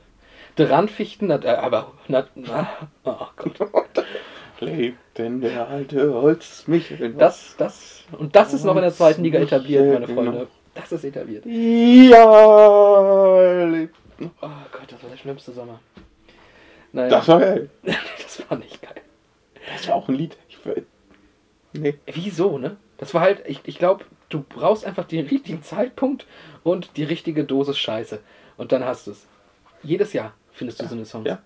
Die Randfichten, na, äh, aber na, na, oh Gott. (laughs) Lebt denn der alte Holzmichel? Das, das, und das ist noch in der zweiten Liga etabliert, meine. Freunde. Das ist etabliert. Ja, lebt. Oh Gott, das war der schlimmste Sommer. Naja, Das war geil. (laughs) das war nicht geil. Das war auch ein Lied. Ich, nee. Wieso, ne? Das war halt, ich, ich glaube, du brauchst einfach den richtigen Zeitpunkt und die richtige Dosis Scheiße. Und dann hast du es. Jedes Jahr findest du so eine Songs. Ja.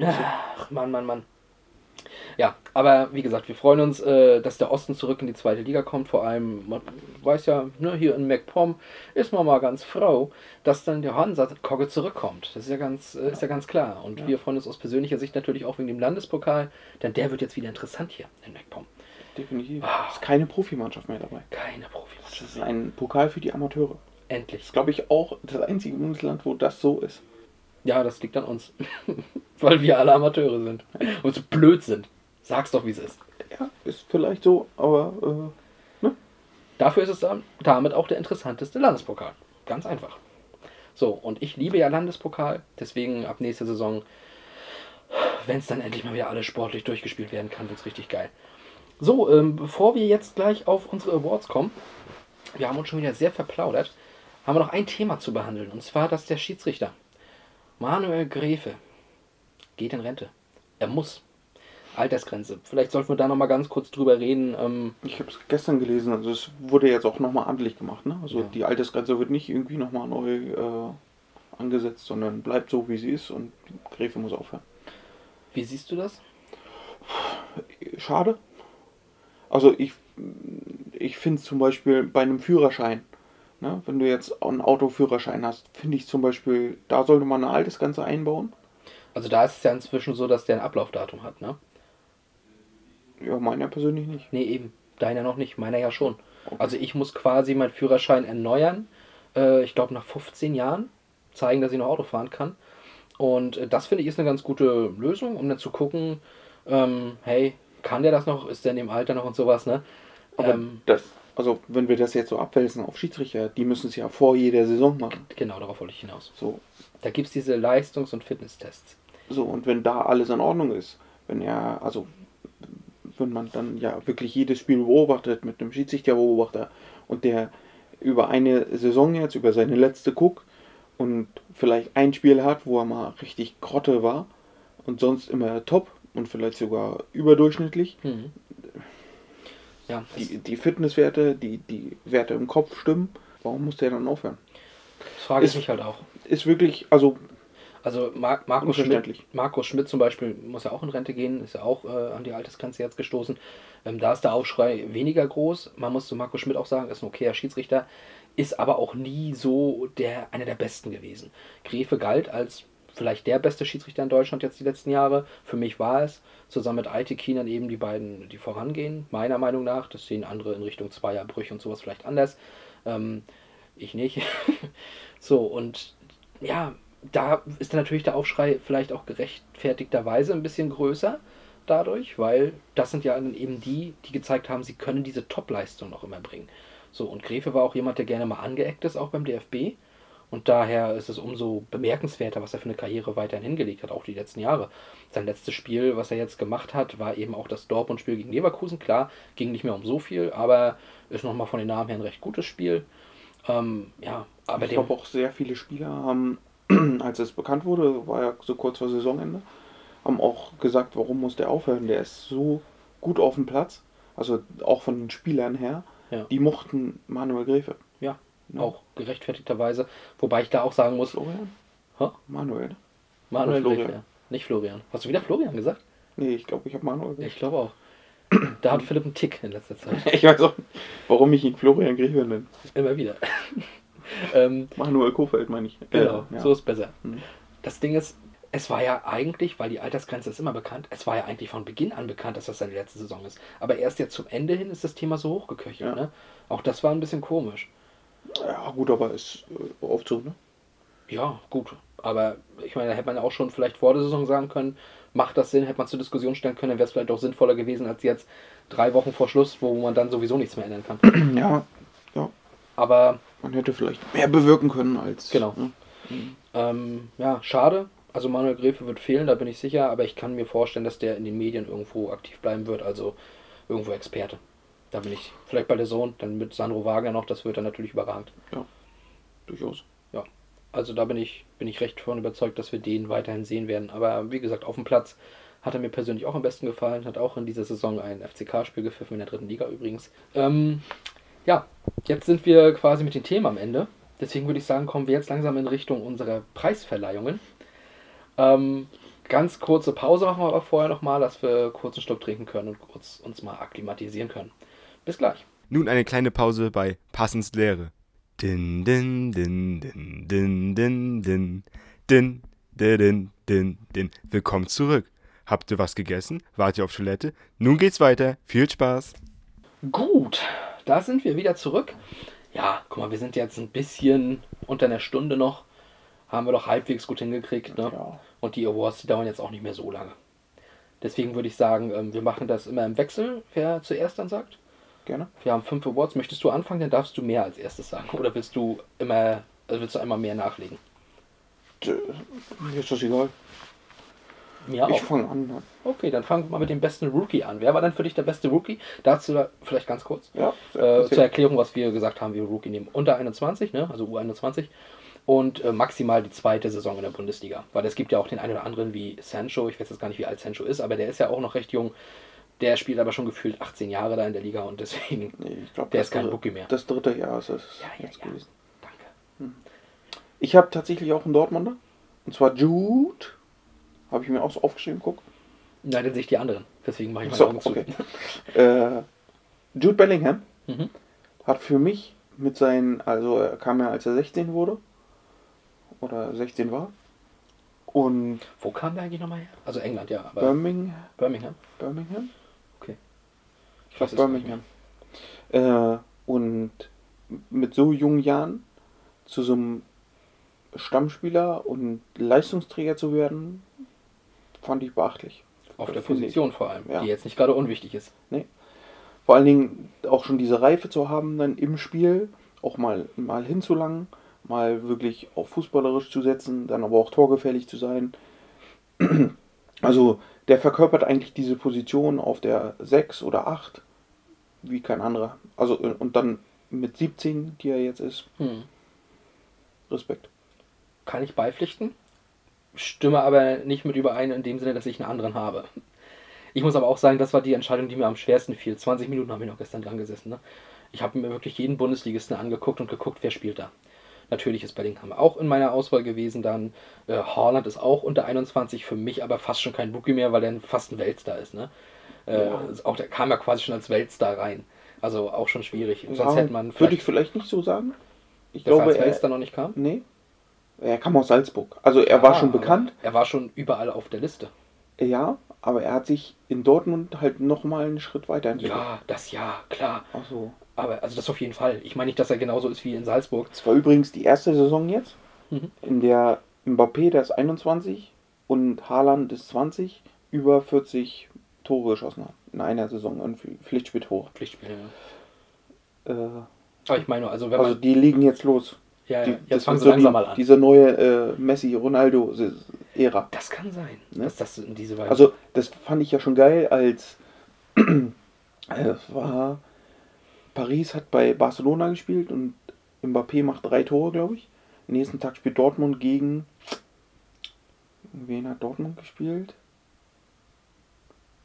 Ach, Mann, Mann, Mann. Ja, aber wie gesagt, wir freuen uns, äh, dass der Osten zurück in die zweite Liga kommt. Vor allem, man weiß ja, ne, hier in MacPom ist man mal ganz froh, dass dann der Hansa Kogge zurückkommt. Das ist ja ganz, äh, ist ja ganz klar. Und Ja. wir freuen uns aus persönlicher Sicht natürlich auch wegen dem Landespokal, denn der wird jetzt wieder interessant hier in MacPom. Definitiv. Ah. Es ist keine Profimannschaft mehr dabei. Keine Das Profimannschaft. ist ein Pokal für die Amateure. Das Endlich. ist, glaube ich, auch das einzige Bundesland, wo das so ist. Ja, das liegt an uns. (laughs) Weil wir alle Amateure sind. Und so blöd sind. Sag's doch, wie es ist. Ja, ist vielleicht so, aber Dafür ist es dann damit auch der interessanteste Landespokal. Ganz einfach. So, und ich liebe ja Landespokal, deswegen ab nächster Saison, wenn es dann endlich mal wieder alles sportlich durchgespielt werden kann, wird es richtig geil. So, ähm, bevor wir jetzt gleich auf unsere Awards kommen, wir haben uns schon wieder sehr verplaudert, haben wir noch ein Thema zu behandeln, und zwar das der Schiedsrichter. Manuel Gräfe geht in Rente. Er muss. Altersgrenze. Vielleicht sollten wir da noch mal ganz kurz drüber reden. Ähm, äh, ich habe es gestern gelesen. Also es wurde jetzt auch nochmal amtlich gemacht. Ne? Also Ja. die Altersgrenze wird nicht irgendwie nochmal neu äh, angesetzt, sondern bleibt so, wie sie ist und Gräfe muss aufhören. wie siehst du das? Schade. Also ich, ich finde zum Beispiel bei einem Führerschein, ne, wenn du jetzt einen Autoführerschein hast, finde ich zum Beispiel, da sollte man eine Altersgrenze einbauen. Also da ist es ja inzwischen so, dass der ein Ablaufdatum hat, ne? Ja, meiner persönlich nicht. Nee, eben. Deiner noch nicht, meiner ja schon. Also ich muss quasi meinen Führerschein erneuern. Äh, ich glaube nach 15 Jahren zeigen, dass ich noch Auto fahren kann. Und äh, das finde ich ist eine ganz gute Lösung, um dann zu gucken, ähm, hey, kann der das noch? Ist der in dem Alter noch und sowas, ne? Aber Ähm, das, also wenn wir das jetzt so abwälzen auf Schiedsrichter, die müssen es ja vor jeder Saison machen. genau, darauf wollte ich hinaus. So, Da gibt es diese Leistungs- und Fitnesstests. so und wenn da alles in Ordnung ist, wenn ja, also wenn man dann ja wirklich jedes Spiel beobachtet mit einem Schiedsrichterbeobachter und der über eine Saison jetzt, über seine letzte guckt und vielleicht ein Spiel hat, wo er mal richtig Grotte war und sonst immer top und vielleicht sogar überdurchschnittlich, Mhm. Ja, die, die Fitnesswerte, die, die Werte im Kopf stimmen, warum muss der dann aufhören? das frage ich ist- mich halt auch. Ist wirklich, also Also Mar Markus, Schmidt. Markus Schmidt zum Beispiel muss ja auch in Rente gehen, ist ja auch äh, an die Altersgrenze jetzt gestoßen. Ähm, da ist der Aufschrei weniger groß. Man muss zu Markus Schmidt auch sagen, ist ein okayer Schiedsrichter, ist aber auch nie so der einer der besten gewesen. Gräfe galt als vielleicht der beste Schiedsrichter in Deutschland jetzt die letzten Jahre. Für mich war es, zusammen mit Aitekin dann eben die beiden, die vorangehen, meiner Meinung nach. Das sehen andere in Richtung Zweierbrüche und sowas vielleicht anders. Ähm, ich nicht. (laughs) so, und ja, da ist natürlich der Aufschrei vielleicht auch gerechtfertigterweise ein bisschen größer dadurch, weil das sind ja eben die, die gezeigt haben, sie können diese Top-Leistung noch immer bringen. So, und Gräfe war auch jemand, der gerne mal angeeckt ist, auch beim DFB. Und daher ist es umso bemerkenswerter, was er für eine Karriere weiterhin hingelegt hat, auch die letzten Jahre. Sein letztes Spiel, was er jetzt gemacht hat, war eben auch das Dortmund-Spiel gegen Leverkusen. Klar, ging nicht mehr um so viel, aber ist nochmal von den Namen her ein recht gutes Spiel. Ähm, ja, aber ich glaube auch sehr viele Spieler haben, (clears throat) als es bekannt wurde, war ja so kurz vor Saisonende, haben auch gesagt, warum muss der aufhören? Der ist so gut auf dem Platz, also auch von den Spielern her, Ja. die mochten Manuel Gräfe. Ja. auch gerechtfertigterweise. Wobei ich da auch sagen muss, Florian? Hä? Manuel? Manuel Florian? Nicht Florian. Hast du wieder Florian gesagt? Nee, ich glaube, ich habe Manuel Ich gesagt. glaube auch. Da hat Philipp einen Tick in letzter Zeit. (laughs) Ich weiß auch, warum ich ihn Florian Greve nenne. Immer wieder. (laughs) ähm, Manuel Kofeld meine ich. genau, Äh, ja. so ist besser. Mhm. Das Ding ist, es war ja eigentlich, weil die Altersgrenze ist immer bekannt, es war ja eigentlich von Beginn an bekannt, dass das seine letzte Saison ist. Aber erst jetzt zum Ende hin ist das Thema so hochgeköchelt. Ja. Ne? Auch das war ein bisschen komisch. Ja, gut, aber ist äh, oft so, ne? Ja, gut. Aber ich meine, da hätte man ja auch schon vielleicht vor der Saison sagen können, macht das Sinn, hätte man zur Diskussion stellen können, dann wäre es vielleicht auch sinnvoller gewesen als jetzt drei Wochen vor Schluss, wo man dann sowieso nichts mehr ändern kann. (clears throat) Ja, ja. Aber Man hätte vielleicht mehr bewirken können als. Genau. Ne? ähm, ja, schade. Also Manuel Gräfe wird fehlen, da bin ich sicher, aber ich kann mir vorstellen, dass der in den Medien irgendwo aktiv bleiben wird, also irgendwo Experte. Da bin ich vielleicht bei der Sohn, dann mit Sandro Wagner noch, das wird dann natürlich überragend. Durchaus. Also da bin ich, bin ich recht von überzeugt, dass wir den weiterhin sehen werden. Aber wie gesagt, auf dem Platz hat er mir persönlich auch am besten gefallen. Hat auch in dieser Saison ein FCK-Spiel gepfiffen, in der dritten Liga übrigens. Ähm, ja, jetzt sind wir quasi mit dem Thema am Ende. Deswegen würde ich sagen, kommen wir jetzt langsam in Richtung unserer Preisverleihungen. Ähm, ganz kurze Pause machen wir aber vorher nochmal, dass wir kurz einen Schluck trinken können und kurz uns mal akklimatisieren können. Bis gleich. Nun eine kleine Pause bei Passens Lehre. Din, din, din, din, din, din, din, din, din, din, din, din. Willkommen zurück. Habt ihr was gegessen? Wart ihr auf Toilette? Nun geht's weiter. Viel Spaß. Gut, da sind wir wieder zurück. Ja, guck mal, wir sind jetzt ein bisschen unter einer Stunde noch. Haben wir doch halbwegs gut hingekriegt. Ne? Ja. Und die Awards, die dauern jetzt auch nicht mehr so lange. Deswegen würde ich sagen, ähm, wir machen das immer im Wechsel, wer zuerst dann sagt. Gerne. Wir haben fünf Awards. Möchtest du anfangen, dann darfst du mehr als erstes sagen. Oder willst du immer, also willst du einmal mehr nachlegen? Mir ist das egal. Mir Ich auch. fange an. ne? Okay, dann fangen wir mal mit dem besten Rookie an. Wer war denn für dich der beste Rookie? Dazu da- vielleicht ganz kurz. Ja. Äh, zur Erklärung, was wir gesagt haben, wir Rookie nehmen unter 21, ne? also U21 und äh, maximal die zweite Saison in der Bundesliga. Weil es gibt ja auch den einen oder anderen wie Sancho, ich weiß jetzt gar nicht, wie alt Sancho ist, aber der ist ja auch noch recht jung. Der spielt aber schon gefühlt 18 Jahre da in der Liga und deswegen, Nee, ich glaub, der das ist kein Rookie mehr. Das dritte Jahr ist es Ja, ja, jetzt ja. gewesen. Danke. Ich habe tatsächlich auch einen Dortmunder. Und zwar Jude. Habe ich mir auch so aufgeschrieben, guck. Nein, dann sehe ich die anderen. Deswegen mache ich meine So, Augen zu. okay. Äh, Jude Bellingham Mhm. hat für mich mit seinen, also er kam ja als er 16 wurde. Oder 16 war. Und Wo kam der eigentlich nochmal her? Also England, ja, aber Birmingham. Birmingham. Birmingham? Ich weiß Birmingham. Äh, und mit so jungen Jahren zu so einem Stammspieler und Leistungsträger zu werden, fand ich beachtlich. Auf der Finde ich. Position vor allem, Ja. die jetzt nicht gerade unwichtig ist. Vor allen Dingen auch schon diese Reife zu haben, dann im Spiel auch mal, mal hinzulangen, mal wirklich auch fußballerisch zu setzen, dann aber auch torgefährlich zu sein. (clears throat) Also der verkörpert eigentlich diese Position auf der 6 oder 8 wie kein anderer. Also und dann mit 17, die er jetzt ist, Hm. Respekt. Kann ich beipflichten. Stimme aber nicht mit überein in dem Sinne, dass ich einen anderen habe. Ich muss aber auch sagen, das war die Entscheidung, die mir am schwersten fiel. 20 Minuten habe ich noch gestern dran gesessen. Ne? Ich habe mir wirklich jeden Bundesligisten angeguckt und geguckt, wer spielt da. Natürlich ist Bellingham auch in meiner Auswahl gewesen. Dann äh, Haaland ist auch unter 21, für mich aber fast schon kein Rookie mehr, weil er fast ein Weltstar ist. Ne? Äh, Ja. Auch der kam ja quasi schon als Weltstar rein. Also auch schon schwierig. Sonst Ja, hätte man würde ich vielleicht nicht so sagen. Ich er glaube, als er, Weltstar noch nicht kam. nee. Er kam aus Salzburg. Also er war Ja, schon bekannt. Er war schon überall auf der Liste. Ja, aber er hat sich in Dortmund halt nochmal einen Schritt weiterentwickelt. Ja, das ja, klar. Ach so. Aber also das auf jeden Fall. Ich meine nicht, dass er genauso ist wie in Salzburg. Es war übrigens die erste Saison jetzt, Mhm. in der Mbappé, der ist 21 und Haaland ist 20, über 40 Tore geschossen hat. In einer Saison, ein Pflichtspieltore. Pflichtspiel. Ja. Äh, Aber ich meine, also wenn also die liegen jetzt los. ja, Die, ja, jetzt fangen sie langsam die, mal an. Diese neue äh, Messi-Ronaldo-Ära. Das kann sein, Ne? dass das in diese Weise. Also, das fand ich ja schon geil, als (clears throat) äh, es war Paris hat bei Barcelona gespielt und Mbappé macht drei Tore, glaube ich. Am nächsten Tag spielt Dortmund gegen. Wen hat Dortmund gespielt?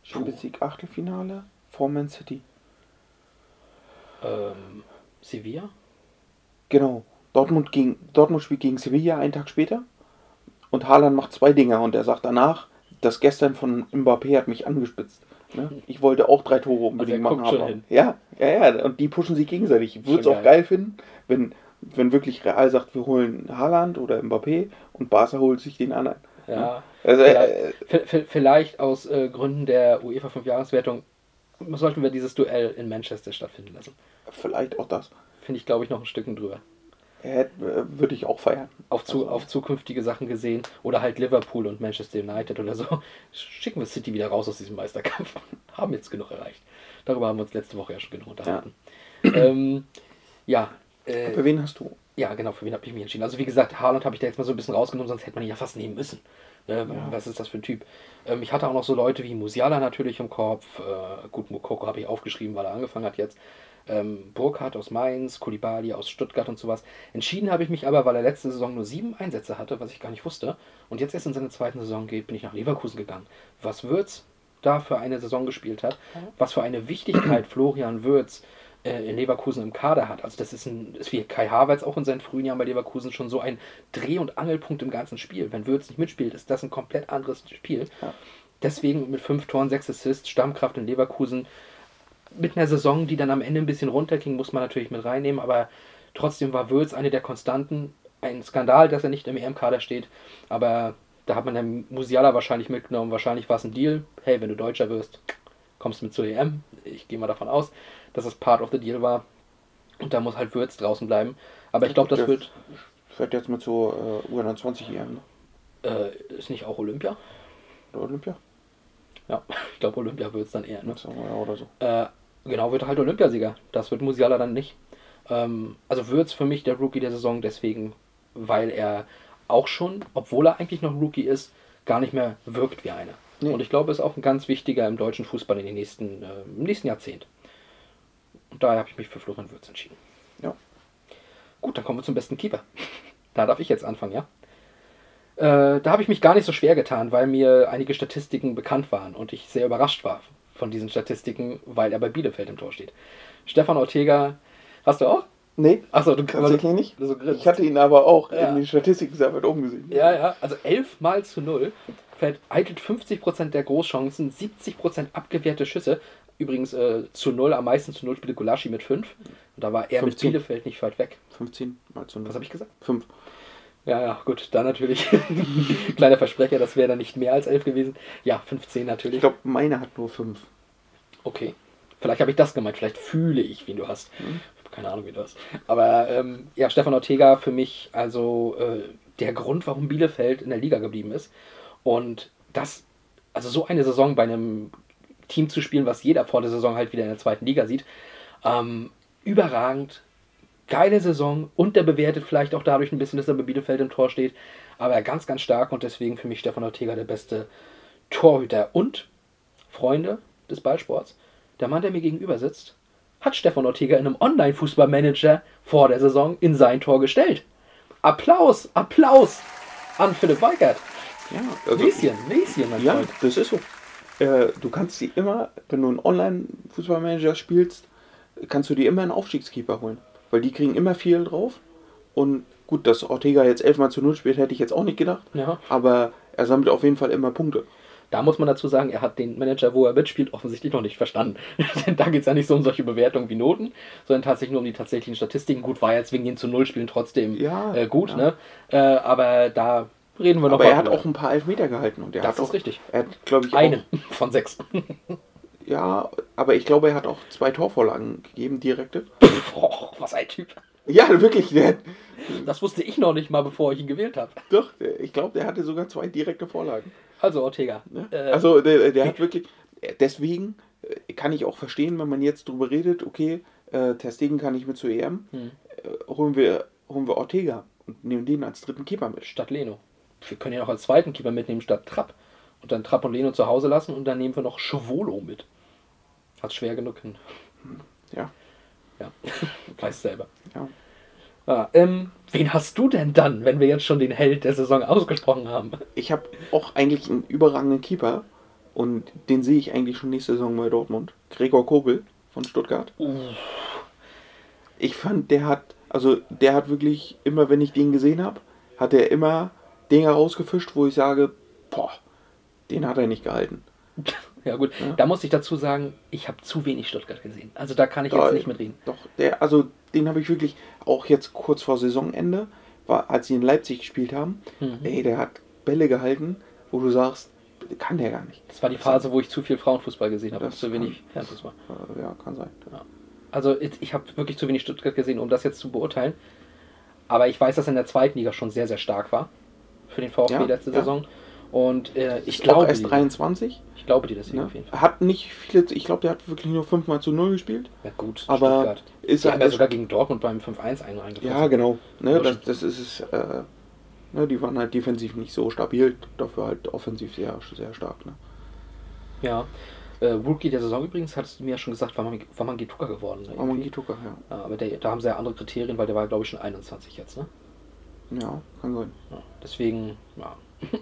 Champions League Achtelfinale vor Man City. ähm, Sevilla? Genau. Dortmund, gegen, Dortmund spielt gegen Sevilla einen Tag später. Und Haaland macht zwei Dinger und er sagt danach, das gestern von Mbappé hat mich angespitzt. Ne? Ich wollte auch drei Tore unbedingt Also machen. aber-. Ja, ja, ja. Und die pushen sich gegenseitig. Ich würde es auch geil. finden, wenn, wenn wirklich Real sagt, wir holen Haaland oder Mbappé und Barca holt sich den anderen. Ja. Also, äh, V- v- Vielleicht aus äh, Gründen der UEFA 5-Jahreswertung sollten wir dieses Duell in Manchester stattfinden lassen. vielleicht auch das. Finde ich, glaube ich, noch ein Stückchen drüber. Äh, Würde ich auch feiern. Auf, zu, Also- auf zukünftige Sachen gesehen. Oder halt Liverpool und Manchester United oder so. Schicken wir City wieder raus aus diesem Meisterkampf. (laughs) haben jetzt genug erreicht. Darüber haben wir uns letzte Woche ja schon genug unterhalten. (clears throat) Ähm, ja. Äh, Für wen hast du? Ja, genau, für wen habe ich mich entschieden? Also wie gesagt, Haaland habe ich da jetzt mal so ein bisschen rausgenommen, sonst hätte man ihn ja fast nehmen müssen. Ne? Was ist das für ein Typ? Ähm, ich hatte auch noch so Leute wie Musiala natürlich im Kopf. Äh, gut, Mukoko habe ich aufgeschrieben, weil er angefangen hat jetzt. Ähm, Burkhardt aus Mainz, Kulibali aus Stuttgart und sowas. Entschieden habe ich mich aber, weil er letzte Saison nur sieben Einsätze hatte, was ich gar nicht wusste. Und jetzt erst in seine zweiten Saison geht, bin ich nach Leverkusen gegangen. Was Würz da für eine Saison gespielt hat, was für eine Wichtigkeit (clears throat) Florian Würz äh, in Leverkusen im Kader hat. Also das ist, ein, ist wie Kai Havertz auch in seinen frühen Jahren bei Leverkusen schon so ein Dreh- und Angelpunkt im ganzen Spiel. Wenn Würz nicht mitspielt, ist das ein komplett anderes Spiel. Ja. Deswegen mit fünf Toren, sechs Assists, Stammkraft in Leverkusen. Mit einer Saison, die dann am Ende ein bisschen runterging, muss man natürlich mit reinnehmen, aber trotzdem war Würz eine der Konstanten. Ein Skandal, dass er nicht im EM-Kader steht, aber da hat man dann Musiala wahrscheinlich mitgenommen. Wahrscheinlich war es ein Deal. Hey, wenn du Deutscher wirst, kommst du mit zur EM. Ich gehe mal davon aus, dass es Part of the Deal war. Und da muss halt Würz draußen bleiben. Aber ich glaube, das wird. Fährt jetzt mit so äh, U21 EM, ne? Äh, ist nicht auch Olympia? Oder Olympia? Ja, (laughs) ich glaube, Olympia wird es dann eher. Ne? So, ja, oder so. Äh, genau, wird halt Olympiasieger. Das wird Musiala dann nicht. Ähm, also Würz für mich der Rookie der Saison, deswegen, weil er auch schon, obwohl er eigentlich noch Rookie ist, gar nicht mehr wirkt wie einer. Nee. Und ich glaube, ist auch ein ganz wichtiger im deutschen Fußball in den nächsten, äh, im nächsten Jahrzehnt. Und daher habe ich mich für Florian Würz entschieden. Ja. Gut, dann kommen wir zum besten Keeper. (laughs) Da darf ich jetzt anfangen, ja? Äh, da habe ich mich gar nicht so schwer getan, weil mir einige Statistiken bekannt waren und ich sehr überrascht war von diesen Statistiken, weil er bei Bielefeld im Tor steht. Stefan Ortega, hast du auch? Nee, Achso, du tatsächlich nicht. So. Ich hatte ihn aber auch Ja. in den Statistiken sehr weit oben gesehen. Ja, ja, also 11 mal zu 0. Vereitelt 50% der Großchancen, 70% abgewehrte Schüsse. Übrigens äh, zu 0, am meisten zu 0 spielte Gulaschi mit 5. Und da war er mit 15. Bielefeld nicht weit weg. 15 mal zu Was habe ich gesagt? 5. Ja, ja, gut, dann natürlich. (laughs) Kleiner Versprecher, das wäre dann nicht mehr als 11 gewesen. Ja, 15 natürlich. Ich glaube, meine hat nur 5. Okay. Vielleicht habe ich das gemeint, vielleicht fühle ich, wie du hast. Keine Ahnung, wie du hast. Aber ähm, ja, Stefan Ortega für mich also äh, der Grund, warum Bielefeld in der Liga geblieben ist. Und das, also so eine Saison bei einem Team zu spielen, was jeder vor der Saison halt wieder in der zweiten Liga sieht, ähm, überragend. Geile Saison, unterbewertet vielleicht auch dadurch ein bisschen, dass er bei Bielefeld im Tor steht. Aber ganz, ganz stark und deswegen für mich Stefan Ortega der beste Torhüter. Und, Freunde des Ballsports, der Mann, der mir gegenüber sitzt, hat Stefan Ortega in einem Online-Fußballmanager vor der Saison in sein Tor gestellt. Applaus, Applaus an Philipp Weigert. Ja, also, Näschen, Näschen, mein ja, Freund. das ist so. Äh, du kannst die immer, wenn du einen Online-Fußballmanager spielst, kannst du dir immer einen Aufstiegskeeper holen. Weil die kriegen immer viel drauf. Und gut, dass Ortega jetzt 11 mal zu 0 spielt, hätte ich jetzt auch nicht gedacht. Ja. Aber er sammelt auf jeden Fall immer Punkte. Da muss man dazu sagen, er hat den Manager, wo er mitspielt, offensichtlich noch nicht verstanden. (laughs) Denn da geht es ja nicht so um solche Bewertungen wie Noten, sondern tatsächlich nur um die tatsächlichen Statistiken. Gut, war jetzt wegen den zu Null Spielen trotzdem Ja, äh, gut, ja. ne? Äh, aber da reden wir noch Aber er hat drüber. auch ein paar Elfmeter gehalten. Und er Das hat ist auch, richtig. Er hat, glaube ich, einen von sechs. (laughs) Ja, aber ich glaube, er hat auch zwei Torvorlagen gegeben, direkte. (laughs) Boah, was ein Typ. Ja, wirklich. Der, Das wusste ich noch nicht mal, bevor ich ihn gewählt habe. doch, ich glaube, der hatte sogar zwei direkte Vorlagen. Also Ortega. Ne? Äh, also der, der hat wirklich, deswegen äh, kann ich auch verstehen, wenn man jetzt drüber redet, okay, äh, Ter Stegen kann nicht mit zur EM, Hm. äh, holen, wir, holen wir Ortega und nehmen den als dritten Keeper mit. statt Leno. Wir können ja noch als zweiten Keeper mitnehmen statt Trapp. Und dann Trapp und Leno zu Hause lassen und dann nehmen wir noch Schwolo mit. Hat schwer genug hin. Ja, Ja, (laughs) weiß selber. ja. Ah, ähm, wen hast du denn dann, wenn wir jetzt schon den Held der Saison ausgesprochen haben? Ich habe auch eigentlich einen überragenden Keeper und den sehe ich eigentlich schon nächste Saison bei Dortmund. Gregor Kobel von Stuttgart. Ich fand, der hat, also der hat wirklich immer, wenn ich den gesehen habe, hat er immer Dinge rausgefischt, wo ich sage, boah, Den hat er nicht gehalten. (laughs) Ja gut, Ja. da muss ich dazu sagen, ich habe zu wenig Stuttgart gesehen. Also da kann ich Da- jetzt nicht mitreden. Doch, der, also den habe ich wirklich auch jetzt kurz vor Saisonende, war, als sie in Leipzig gespielt haben, Mhm. ey, der hat Bälle gehalten, wo du sagst, kann der gar nicht. Das war die Phase, wo ich zu viel Frauenfußball gesehen habe und Das zu wenig Herrenfußball. Äh, ja, kann sein. Also ich habe wirklich zu wenig Stuttgart gesehen, um das jetzt zu beurteilen. Aber ich weiß, dass er in der zweiten Liga schon sehr, sehr stark war. Für den VfB Ja, letzte ja. Saison. Und äh, ich Ist glaube auch erst dir. 23. Ich glaube dir deswegen Ne? auf jeden Fall. Hat nicht viele, ich glaube, der hat wirklich nur 5 mal zu 0 gespielt. Ja gut, Aber Stuttgart. Ist Die er haben ja sogar gegen Dortmund beim 5-1 einen. Ja, genau. Ne, das, das ist es. Äh, ne, die waren halt defensiv nicht so stabil, dafür halt offensiv sehr, sehr stark. Ne? Ja. Äh, Rookie der Saison übrigens, hattest du mir ja schon gesagt, war man, war man Gituka geworden. Ne, Aber man irgendwie. geht Tucker, ja. ja, aber der, da haben sie ja andere Kriterien, weil der war, glaube ich, schon 21 jetzt. Ne? Ja, kann sein. Ja, deswegen, ja. (laughs)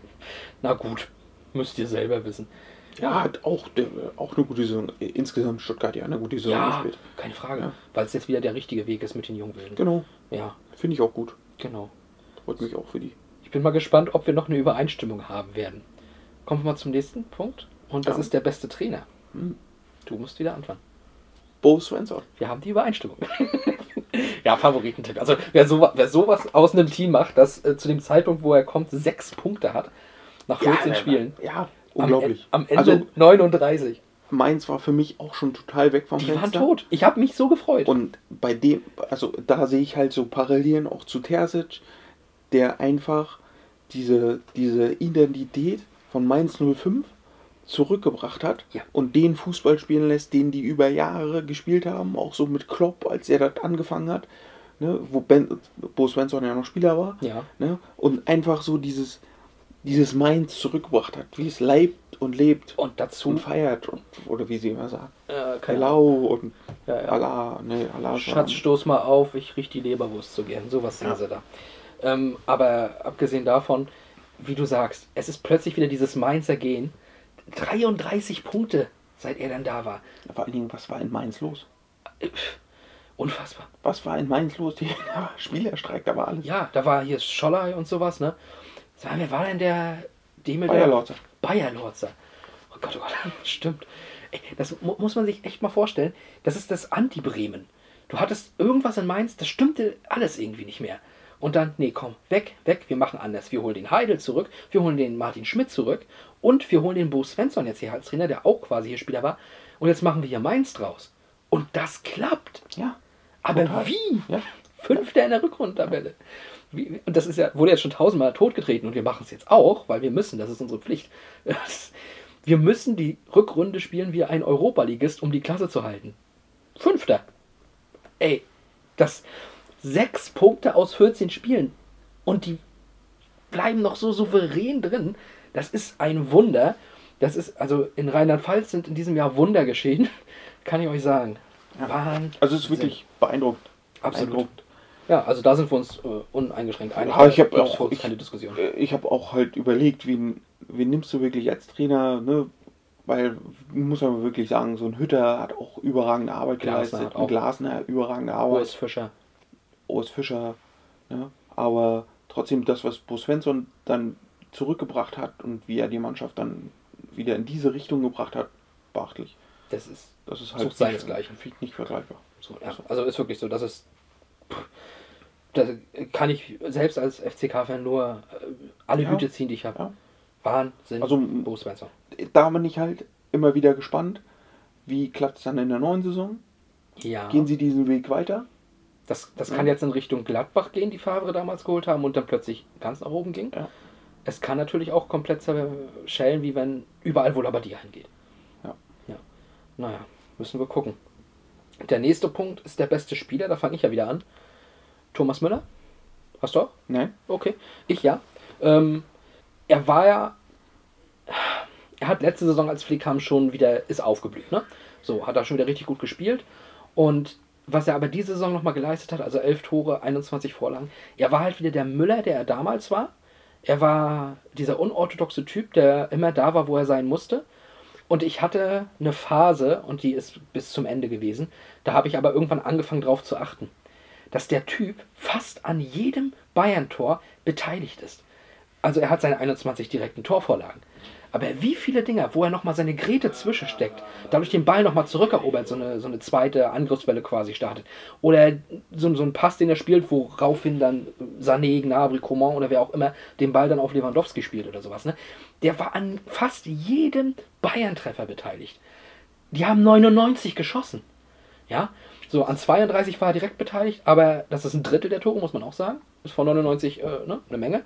Na gut, müsst ihr selber wissen. Ja, hat auch, der, auch eine gute Saison. äh, Insgesamt Stuttgart ja eine gute Saison Ja, gespielt. keine Frage. Ja. Weil es jetzt wieder der richtige Weg ist mit den Jungwilden. Genau. Ja, Finde ich auch gut. genau. Freut mich auch für die. Ich bin mal gespannt, ob wir noch eine Übereinstimmung haben werden. Kommen wir mal zum nächsten Punkt. Und das Ja. ist der beste Trainer. Hm. Du musst wieder anfangen. Bo Svensson. Wir haben die Übereinstimmung. (laughs) ja, Favoritentipp. Also wer, so, wer sowas aus einem Team macht, das äh, zu dem Zeitpunkt, wo er kommt, sechs Punkte hat, nach 14 ja, Spielen. Ja, unglaublich. am Ende Also 39. Mainz war für mich auch schon total weg vom Die Fenster. waren tot. Ich habe mich so gefreut. Und bei dem, also da sehe ich halt so Parallelen auch zu Terzic, der einfach diese, diese Identität von Mainz 05 zurückgebracht hat Ja. und den Fußball spielen lässt, den die über Jahre gespielt haben, auch so mit Klopp, als er das angefangen hat, ne, wo ben, Bo Svensson ja noch Spieler war, Ja. ne, und einfach so dieses, dieses Mainz zurückgebracht hat, wie es leibt und lebt Und dazu, und feiert, und, oder wie sie immer sagen, äh, Hello und Ja, ja. Allah, ne, Allah Schatz, stoß mal auf, ich riech die Leberwurst so gern. Sowas singen Ja. sie da. Ähm, aber abgesehen davon, wie du sagst, es ist plötzlich wieder dieses Mainzer Gehen. 33 Punkte, seit er dann da war. Vor allen Dingen, was war in Mainz los? Unfassbar. Was war in Mainz los? Die (laughs) ja, Spielerstreik, da war alles. Ja, da war hier Scholler und sowas, ne? Sag mal, wer war denn der Demel? Bayer Lorzer. Bayer Lorzer. Oh Gott, oh Gott, (laughs) stimmt. Ey, das mu muss man sich echt mal vorstellen. Das ist das Anti-Bremen. Du hattest irgendwas in Mainz, das stimmte alles irgendwie nicht mehr. Und dann, nee, komm, weg, weg, wir machen anders. Wir holen den Heidel zurück, wir holen den Martin Schmidt zurück und wir holen den Bo Svensson jetzt hier als Trainer, der auch quasi hier Spieler war. Und jetzt machen wir hier Mainz draus. Und das klappt. Ja. Aber Total. wie? Ja. Fünfter in der Rückrundentabelle. Wie, und das ist ja, wurde jetzt schon tausendmal totgetreten und wir machen es jetzt auch, weil wir müssen, das ist unsere Pflicht. (laughs) Wir müssen die Rückrunde spielen wie ein Europaligist, um die Klasse zu halten. Fünfter. Ey, das sechs Punkte aus 14 Spielen und die bleiben noch so souverän drin. Das ist ein Wunder. Das ist, also in Rheinland-Pfalz sind in diesem Jahr Wunder geschehen, (laughs) kann ich euch sagen. Wahnsinn. Also es ist wirklich beeindruckend. Absolut. Beeindruckend. Ja, also da sind wir uns äh, uneingeschränkt einig. Ja, ich hab Da gibt's auch- ich- keine Diskussion. Äh, Ich habe auch halt überlegt, wen, wen nimmst du wirklich als Trainer, ne? Weil, muss man wirklich sagen, so ein Hütter hat auch überragende Arbeit Glasner geleistet. Ein auch- Glasner, überragende Arbeit. Fischer. Urs Fischer. Ne? Aber trotzdem das, was Bo Svensson dann zurückgebracht hat und wie er die Mannschaft dann wieder in diese Richtung gebracht hat, beachtlich. Das ist Das ist halt Sucht seinesgleichen. nicht, nicht vergleichbar. so. Ja, also ist wirklich so, das ist. Da kann ich selbst als FCK-Fan nur äh, alle Ja. Hüte ziehen, die ich habe. Ja. Wahnsinn. Also- Bo Svensson. Da bin ich halt immer wieder gespannt, wie klappt es dann in der neuen Saison? Ja. Gehen sie diesen Weg weiter? Das, das Ja. kann jetzt in Richtung Gladbach gehen, die Favre damals geholt haben und dann plötzlich ganz nach oben ging. Ja. Es kann natürlich auch komplett zerschellen, wie wenn überall wo Labadia hingeht. Ja. ja. Naja, müssen wir gucken. Der nächste Punkt ist der beste Spieler, da fange ich ja wieder an. Thomas Müller. Hast du auch? Nein? Okay. Ich ja. Ähm, er war ja. Er hat letzte Saison als Flickam schon wieder ist aufgeblüht, ne? So, hat er schon wieder richtig gut gespielt. Und was er aber diese Saison nochmal geleistet hat, also 11 Tore, 21 Vorlagen, er war halt wieder der Müller, der er damals war. Er war dieser unorthodoxe Typ, der immer da war, wo er sein musste. Und ich hatte eine Phase, und die ist bis zum Ende gewesen, da habe ich aber irgendwann angefangen drauf zu achten, dass der Typ fast an jedem Bayern-Tor beteiligt ist. Also er hat seine 21 direkten Torvorlagen. Aber wie viele Dinger, wo er nochmal seine Grete zwischensteckt, dadurch den Ball nochmal zurückerobert, so eine, so eine zweite Angriffswelle quasi startet. Oder so, so ein Pass, den er spielt, woraufhin dann Sané, Gnabry, Coman oder wer auch immer den Ball dann auf Lewandowski spielt oder sowas. Ne? Der war an fast jedem Bayern-Treffer beteiligt. Die haben 99 geschossen. Ja, so an 32 war er direkt beteiligt, aber das ist ein Drittel der Tore, muss man auch sagen. Ist von 99 äh, ne, eine Menge.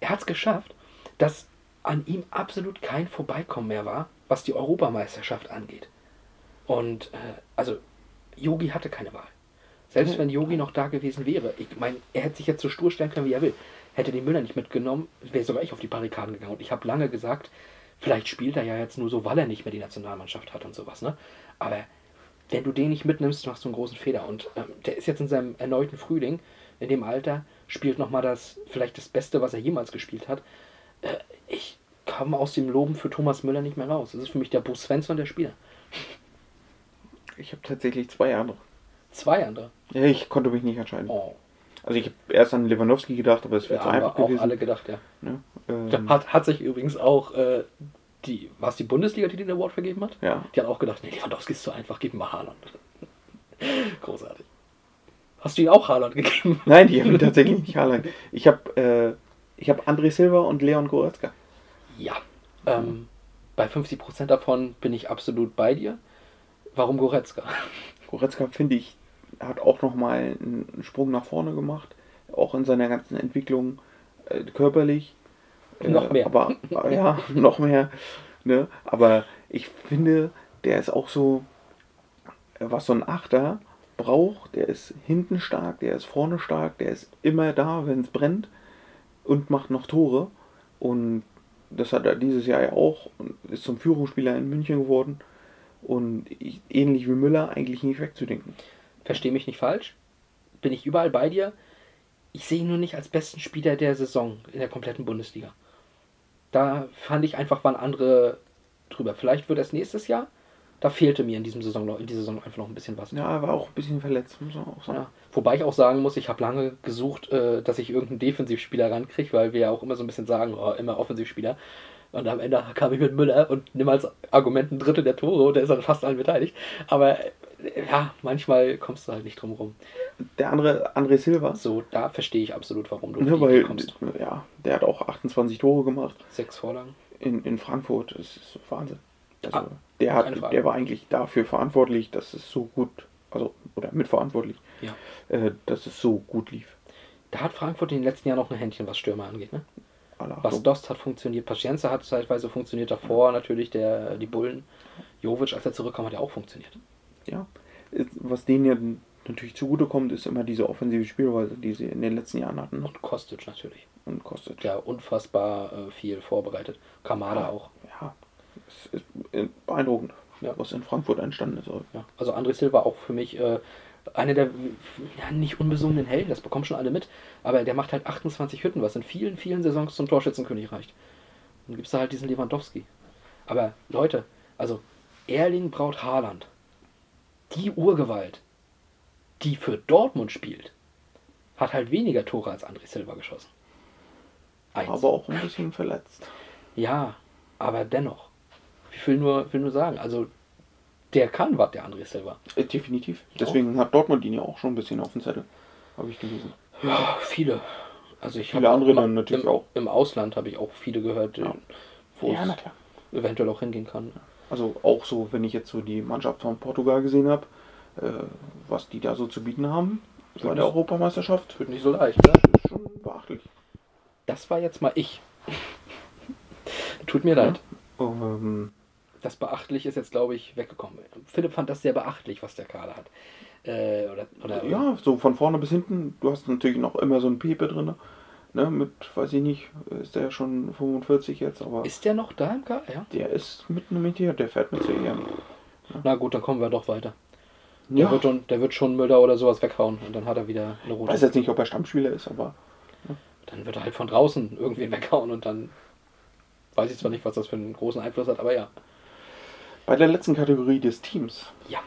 Er hat es geschafft, dass an ihm absolut kein Vorbeikommen mehr war, was die Europameisterschaft angeht. Und äh, also Yogi hatte keine Wahl. Selbst wenn Yogi noch da gewesen wäre, ich meine, er hätte sich jetzt so stur stellen können, wie er will. Hätte den Müller nicht mitgenommen, wäre sogar ich auf die Barrikaden gegangen. Und ich habe lange gesagt, vielleicht spielt er ja jetzt nur so, weil er nicht mehr die Nationalmannschaft hat und sowas. Ne? Aber wenn du den nicht mitnimmst, machst du einen großen Fehler. Und ähm, der ist jetzt in seinem erneuten Frühling, in dem Alter, spielt nochmal das, vielleicht das Beste, was er jemals gespielt hat. Äh, ich komme aus dem Loben für Thomas Müller nicht mehr raus. Das ist für mich der Bo Svensson der Spieler. Ich habe tatsächlich zwei andere. Zwei andere. Ja, ich konnte mich nicht entscheiden. Oh. Also ich habe erst an Lewandowski gedacht, aber es wäre Ja, zu einfach auch gewesen. alle gedacht, ja. Ne? Ähm, Da hat, hat sich übrigens auch äh, die, was die Bundesliga, die den Award vergeben hat? ja. Die hat auch gedacht, nee, Lewandowski ist zu einfach, gib ihm mal Haaland. (laughs) Großartig. Hast du ihm auch Haaland gegeben? Nein, die haben tatsächlich nicht Haaland. Ich habe äh, ich hab André Silva und Leon Goretzka. Ja. Ähm, bei 50% davon bin ich absolut bei dir. Warum Goretzka? (laughs) Goretzka, finde ich, hat auch nochmal einen Sprung nach vorne gemacht. Auch in seiner ganzen Entwicklung äh, körperlich. Äh, Noch mehr. Aber (laughs) äh, ja, (laughs) noch mehr. Ne? Aber ich finde, der ist auch so, äh, was so ein Achter braucht. Der ist hinten stark, der ist vorne stark, der ist immer da, wenn es brennt und macht noch Tore. Und das hat er dieses Jahr ja auch und ist zum Führungsspieler in München geworden. Und ich, ähnlich wie Müller eigentlich nicht wegzudenken. Versteh mich nicht falsch. Bin ich überall bei dir. Ich sehe ihn nur nicht als besten Spieler der Saison in der kompletten Bundesliga. Da fand ich einfach, waren andere drüber. Vielleicht wird es nächstes Jahr. Da fehlte mir in, diesem Saison noch, in dieser Saison einfach noch ein bisschen was. Ja, er war auch ein bisschen verletzt, muss man auch sagen. Ja. Wobei ich auch sagen muss, ich habe lange gesucht, äh, dass ich irgendeinen Defensivspieler rankriege, weil wir ja auch immer so ein bisschen sagen, oh, immer Offensivspieler. Und am Ende kam ich mit Müller und nimm als Argument ein Drittel der Tore und der ist an fast allen beteiligt. Aber äh, ja, manchmal kommst du halt nicht drum rum. Der andere, André Silva, So, da verstehe ich absolut, warum du Idee weil, kommst. ja, der hat auch 28 Tore gemacht Sechs Vorlagen. in, in Frankfurt. Das ist Wahnsinn. Also, Ah, der, hat, der war eigentlich dafür verantwortlich, dass es so gut, also, oder mitverantwortlich, Ja. äh, dass es so gut lief. Da hat Frankfurt in den letzten Jahren noch ein Händchen, was Stürmer angeht. Ne? Was. Dost hat funktioniert, Pacienza hat zeitweise funktioniert, davor natürlich der, die Bullen. Jovic, als er zurückkam, hat ja auch funktioniert. Ja. Was denen ja natürlich zugutekommt, ist immer diese offensive Spielweise, die sie in den letzten Jahren hatten ne? Und Kostic natürlich. und kostet. Der unfassbar äh, viel vorbereitet. Kamada auch. Ja, es ist beeindruckend, Ja. was in Frankfurt entstanden ist. Ja. Also André Silva auch für mich äh, einer der ja, nicht unbesungenen Helden, das bekommen schon alle mit, aber der macht halt 28 Hütten, was in vielen, vielen Saisons zum Torschützenkönig reicht. Dann gibt es da halt diesen Lewandowski. Aber Leute, also Erling Braut Haaland, die Urgewalt, die für Dortmund spielt, hat halt weniger Tore als André Silva geschossen. Eins. Aber auch ein bisschen verletzt. Ja, aber dennoch. Ich will nur, will nur sagen, also der kann was, der André Silva. Äh, definitiv. Deswegen hat Dortmund ihn ja auch schon ein bisschen auf dem Zettel. Habe ich gelesen. Ja, viele. Also ich Viele andere immer- dann natürlich im, auch. Im Ausland habe ich auch viele gehört, Ja. wo Ja, na es klar. eventuell auch hingehen kann. Also auch so, wenn ich jetzt so die Mannschaft von Portugal gesehen habe, äh, was die da so zu bieten haben bei der Europameisterschaft, Wird nicht so leicht. das ist schon beachtlich. Das war jetzt mal ich. (laughs) Tut mir leid. Ähm, Das beachtlich ist jetzt, glaube ich, weggekommen. Philipp fand das sehr beachtlich, was der Kader hat. Äh, oder, oder ja, so von vorne bis hinten. Du hast natürlich noch immer so einen Pepe drin. Ne, mit, weiß ich nicht, ist der schon 45 jetzt, aber Ist der noch da im Kader? Ja. der ist mitten mit dir, der fährt mit zur EM. Na gut, dann kommen wir doch weiter. Der, Ja, wird, schon, der wird schon Müller oder sowas weghauen und dann hat er wieder eine ich rote. weiß jetzt nicht, ob er Stammspieler ist, aber Dann wird er halt von draußen (laughs) irgendwen weghauen und dann weiß ich zwar nicht, was das für einen großen Einfluss hat, aber ja. Bei der letzten Kategorie des Teams Ja.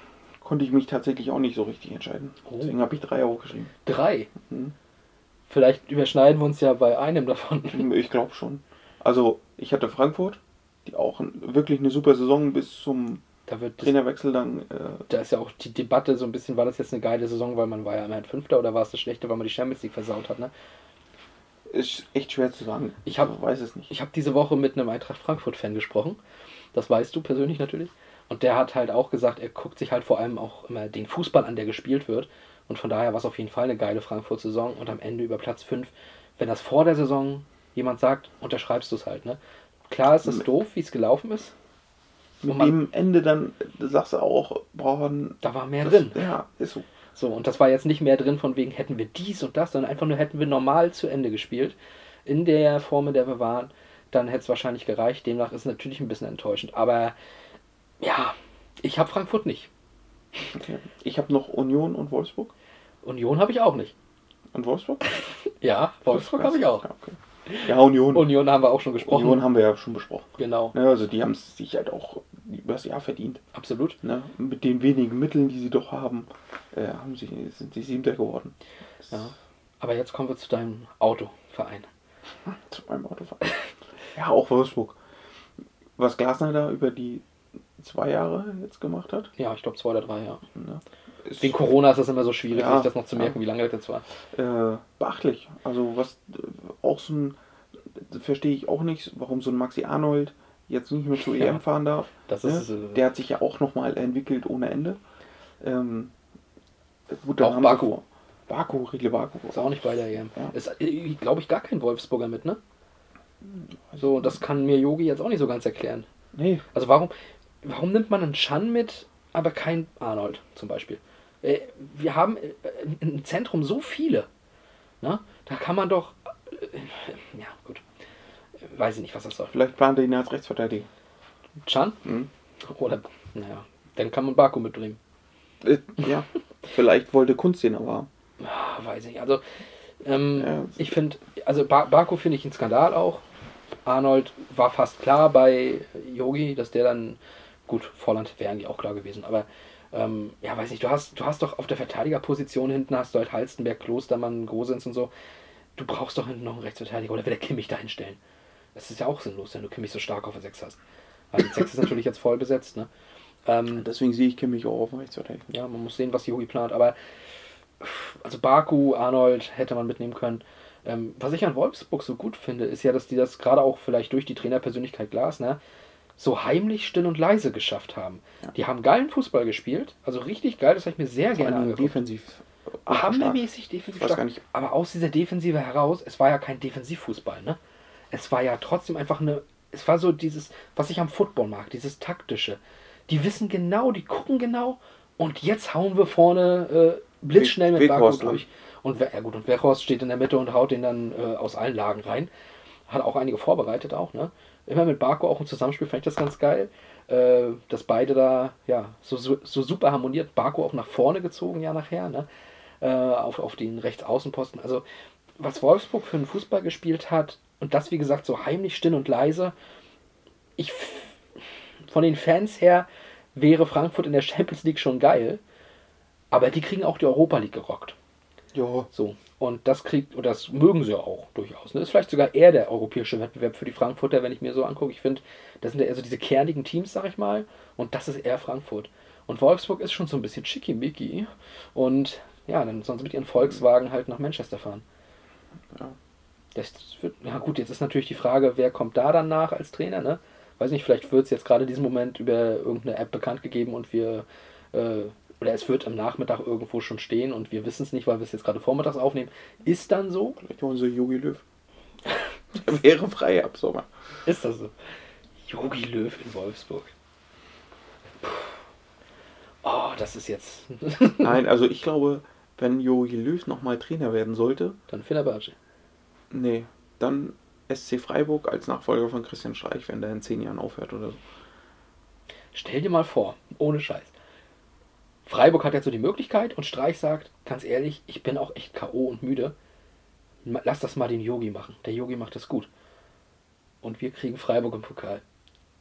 konnte ich mich tatsächlich auch nicht so richtig entscheiden. Oh. Deswegen habe ich drei aufgeschrieben. Drei. Mhm. Vielleicht überschneiden wir uns ja bei einem davon. Ich glaube schon. Also, ich hatte Frankfurt, die auch wirklich eine super Saison bis zum Da wird das, Trainerwechsel dann. Äh, da ist ja auch die Debatte so ein bisschen, war das jetzt eine geile Saison, weil man war ja immerhin Fünfter oder war es das Schlechte, weil man die Champions League versaut hat, ne? ist echt schwer zu sagen. Ich hab- weiß es nicht. Ich habe diese Woche mit einem Eintracht Frankfurt-Fan gesprochen. Das weißt du persönlich natürlich. Und der hat halt auch gesagt, er guckt sich halt vor allem auch immer den Fußball an, der gespielt wird. Und von daher war es auf jeden Fall eine geile Frankfurt-Saison. Und am Ende über Platz 5, wenn das vor der Saison jemand sagt, unterschreibst du es halt. Ne? Klar ist es doof, wie es gelaufen ist. Mit dem Ende dann da sagst du auch, brauchen. Da war mehr das, drin. Ja, ist so. So, und das war jetzt nicht mehr drin von wegen, hätten wir dies und das, sondern einfach nur hätten wir normal zu Ende gespielt. In der Form, in der wir waren, dann hätte es wahrscheinlich gereicht. Demnach ist es natürlich ein bisschen enttäuschend. Aber ja, ich habe Frankfurt nicht. Okay. Ich habe noch Union und Wolfsburg. Union habe ich auch nicht. Und Wolfsburg? (laughs) Ja, Wolfsburg habe ich auch. Ja, okay. ja Union. Union haben wir auch schon gesprochen. Union haben wir ja schon besprochen. Genau, Ja, also die haben es sich halt auch über das Jahr verdient. absolut. Ne? Mit den wenigen Mitteln, die sie doch haben, äh, haben sie, sind sie Siebter geworden. Ja. Aber jetzt kommen wir zu deinem Autoverein. (laughs) Zu meinem Autofahren. Ja, auch Wolfsburg. Was Glasner da über die zwei Jahre jetzt gemacht hat. Ja, ich glaube zwei oder drei, ja. Ist Wegen Corona ist es immer so schwierig, Ja, sich das noch zu merken, ja. wie lange das jetzt war. äh, beachtlich. Also was äh, auch so ein, verstehe ich auch nicht, warum so ein Maxi Arnold jetzt nicht mehr zur Ja. EM fahren darf. Das ne? ist, äh, Der hat sich ja auch nochmal entwickelt ohne Ende. Ähm, gut, dann Auch haben Baku. Baku, Riedle Baku. Ist auch nicht bei der EM. Ja. Ist, glaube ich, gar kein Wolfsburger mit, ne? So, das kann mir Yogi jetzt auch nicht so ganz erklären. Nee, Also warum, warum nimmt man einen Chan mit, aber kein Arnold zum Beispiel? Äh, Wir haben äh, im Zentrum so viele. Ne? Da kann man doch. äh, Ja, gut. Weiß ich nicht, was das soll. vielleicht plant er ihn als Rechtsverteidiger. Chan? Mhm. Oder, naja, dann kann man Baku mitbringen. Äh, ja, vielleicht wollte Kunst den aber haben. Ah, weiß ich nicht. Also, ähm, Ja. ich finde, also ba Baku finde ich ein Skandal auch. Arnold war fast klar bei Yogi, dass der dann, gut, Vorland wäre eigentlich auch klar gewesen, aber ähm, ja, weiß nicht, du hast, du hast doch auf der Verteidigerposition hinten hast du halt Halstenberg, Klostermann, Gosens und so. Du brauchst doch hinten noch einen Rechtsverteidiger oder will der Kimmich da hinstellen? Das ist ja auch sinnlos, wenn du Kimmich so stark auf der 6 hast. Weil die 6 ist natürlich jetzt voll besetzt, ne? Ähm, Deswegen sehe ich Kimmich auch auf dem Rechtsverteidiger. ja, man muss sehen, was Yogi plant. Aber also Baku, Arnold hätte man mitnehmen können. Ähm, was ich an Wolfsburg so gut finde, ist ja, dass die das gerade auch vielleicht durch die Trainerpersönlichkeit Glasner so heimlich still und leise geschafft haben. Die haben geilen Fußball gespielt, also richtig geil, das habe ich mir sehr Vor gerne angeguckt. defensiv. stark. Hammermäßig defensiv stark. Aber aus dieser Defensive heraus, es war ja kein Defensivfußball, ne? Es war ja trotzdem einfach eine. Es war so dieses, was ich am Football mag, dieses taktische. Die wissen genau, die gucken genau und jetzt hauen wir vorne äh, blitzschnell mit Baku Weghorst an. Und ja gut, und Weghorst steht in der Mitte und haut den dann äh, aus allen Lagen rein. Hat auch einige vorbereitet auch, ne? Immer mit Baku auch im Zusammenspiel fand ich das ganz geil. Äh, dass beide da ja so, so, so super harmoniert. Baku auch nach vorne gezogen, ja nachher, ne? Äh, auf, auf den Rechtsaußenposten. Also, was Wolfsburg für einen Fußball gespielt hat, und das wie gesagt so heimlich still und leise, ich von den Fans her wäre Frankfurt in der Champions League schon geil, aber die kriegen auch die Europa League gerockt. Ja, So. Und das kriegt, und das mögen sie auch durchaus. Ne? Ist vielleicht sogar eher der europäische Wettbewerb für die Frankfurter, wenn ich mir so angucke. Ich finde, das sind ja eher so diese kernigen Teams, sag ich mal. Und das ist eher Frankfurt. Und Wolfsburg ist schon so ein bisschen schickimicki. Und ja, dann sollen sie mit ihren Volkswagen halt nach Manchester fahren. Ja. Das wird, ja gut, jetzt ist natürlich die Frage, wer kommt da dann nach als Trainer, ne? Weiß nicht, vielleicht wird es jetzt gerade in diesem Moment über irgendeine App bekannt gegeben und wir, äh, oder es wird am Nachmittag irgendwo schon stehen und wir wissen es nicht, weil wir es jetzt gerade vormittags aufnehmen. Ist dann so? vielleicht holen sie Jogi Löw. Der (laughs) wäre frei ab Sommer. Ist das so? Jogi Löw in Wolfsburg. Puh. Oh, das ist jetzt. (laughs) Nein, also ich glaube, wenn Jogi Löw nochmal Trainer werden sollte, dann Fenerbahce. nee, dann SC Freiburg als Nachfolger von Christian Streich, wenn der in zehn Jahren aufhört oder so. Stell dir mal vor, ohne Scheiß. Freiburg hat jetzt so die Möglichkeit und Streich sagt, ganz ehrlich, ich bin auch echt K.O. und müde. Lass das mal den Yogi machen. Der Yogi macht das gut. Und wir kriegen Freiburg im Pokal.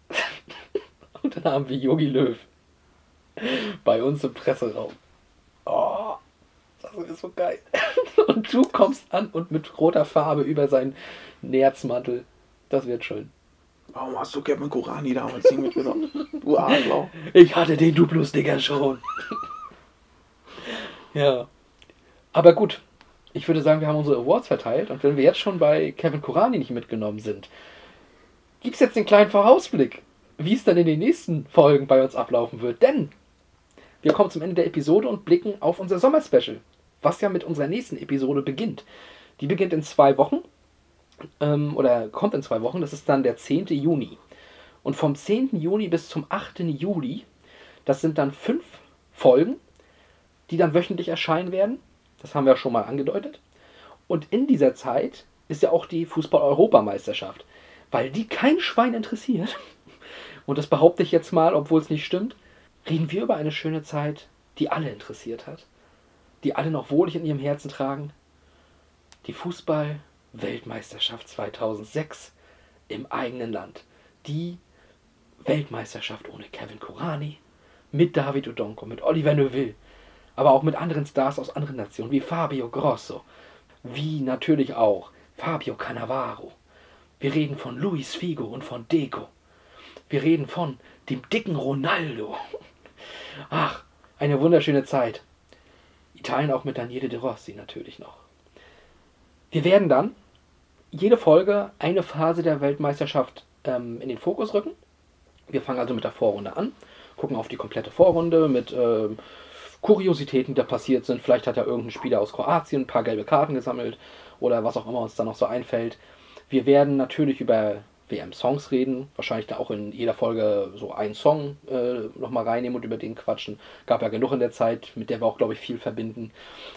(laughs) und dann haben wir Yogi Löw bei uns im Presseraum. Oh, das ist so geil. (laughs) Und du kommst an und mit roter Farbe über seinen Nerzmantel. Das wird schön. Warum hast du Kevin Kurani damals nicht mitgenommen? Du Arschloch. Ich hatte den Duplo-Sticker schon. ja. Aber gut. Ich würde sagen, wir haben unsere Awards verteilt. Und wenn wir jetzt schon bei Kevin Kurani nicht mitgenommen sind, gibt es jetzt den kleinen Vorausblick, wie es dann in den nächsten Folgen bei uns ablaufen wird. Denn wir kommen zum Ende der Episode und blicken auf unser Sommerspecial, was ja mit unserer nächsten Episode beginnt. Die beginnt in zwei Wochen ähm, oder kommt in zwei Wochen. Das ist dann der 10. Juni. Und vom 10. Juni bis zum 8. Juli, das sind dann fünf Folgen, die dann wöchentlich erscheinen werden. Das haben wir schon mal angedeutet. Und in dieser Zeit ist ja auch die Fußball-Europameisterschaft, weil die kein Schwein interessiert. (laughs) Und das behaupte ich jetzt mal, obwohl es nicht stimmt. Reden wir über eine schöne Zeit, die alle interessiert hat, die alle noch wohlig in ihrem Herzen tragen. Die Fußball-Weltmeisterschaft 2006 im eigenen Land. Die Weltmeisterschaft ohne Kevin Kurani, mit David Odonko, mit Oliver Neuville, aber auch mit anderen Stars aus anderen Nationen, wie Fabio Grosso, wie natürlich auch Fabio Cannavaro. Wir reden von Luis Figo und von Deco. Wir reden von dem dicken Ronaldo. (laughs) Ach, eine wunderschöne Zeit. Italien auch mit Daniele De Rossi natürlich noch. Wir werden dann jede Folge eine Phase der Weltmeisterschaft ähm, in den Fokus rücken. Wir fangen also mit der Vorrunde an, gucken auf die komplette Vorrunde mit ähm, Kuriositäten, die da passiert sind. Vielleicht hat ja irgendein Spieler aus Kroatien ein paar gelbe Karten gesammelt oder was auch immer uns da noch so einfällt. Wir werden natürlich über WM-Songs reden, wahrscheinlich da auch in jeder Folge so einen Song äh, nochmal reinnehmen und über den quatschen. Gab ja genug in der Zeit, mit der wir auch, glaube ich, viel verbinden.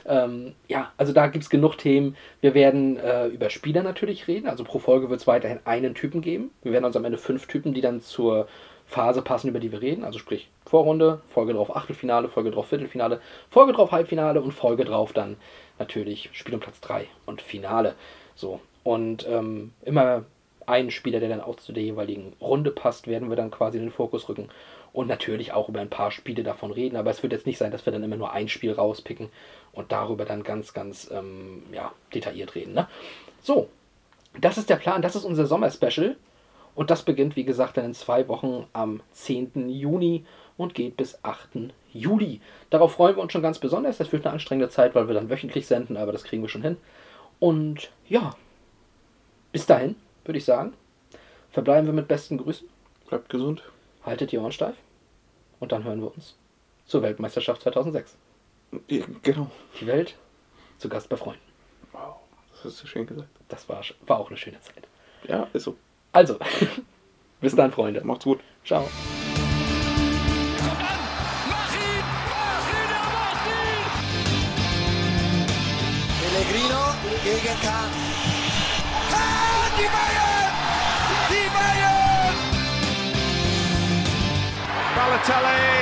Ähm, ja, also da gibt es genug Themen. Wir werden äh, über Spieler natürlich reden, also pro Folge wird es weiterhin einen Typen geben. Wir werden also am Ende fünf Typen, die dann zur Phase passen, über die wir reden. Also sprich Vorrunde, Folge drauf Achtelfinale, Folge drauf Viertelfinale, Folge drauf Halbfinale und Folge drauf dann natürlich Spiel um Platz 3 und Finale. So. Und ähm, immer einen Spieler, der dann auch zu der jeweiligen Runde passt, werden wir dann quasi in den Fokus rücken. Und natürlich auch über ein paar Spiele davon reden. Aber es wird jetzt nicht sein, dass wir dann immer nur ein Spiel rauspicken und darüber dann ganz, ganz ähm, ja, detailliert reden. Ne? So, das ist der Plan, das ist unser Sommer-Special. Und das beginnt, wie gesagt, dann in zwei Wochen am 10. Juni und geht bis 8. Juli. Darauf freuen wir uns schon ganz besonders. Das wird eine anstrengende Zeit, weil wir dann wöchentlich senden, aber das kriegen wir schon hin. Und ja, bis dahin würde ich sagen, verbleiben wir mit besten Grüßen. Bleibt gesund. Haltet die Ohren steif. Und dann hören wir uns zur Weltmeisterschaft 2006. Ja, genau. Die Welt zu Gast bei Freunden. Wow, das hast du schön gesagt. Das war, war auch eine schöne Zeit. Ja, ist so. Also, (laughs) bis dann, Freunde. Macht's gut. Ciao. Pellegrino gegen. Kahn, Balotelli, Aguero!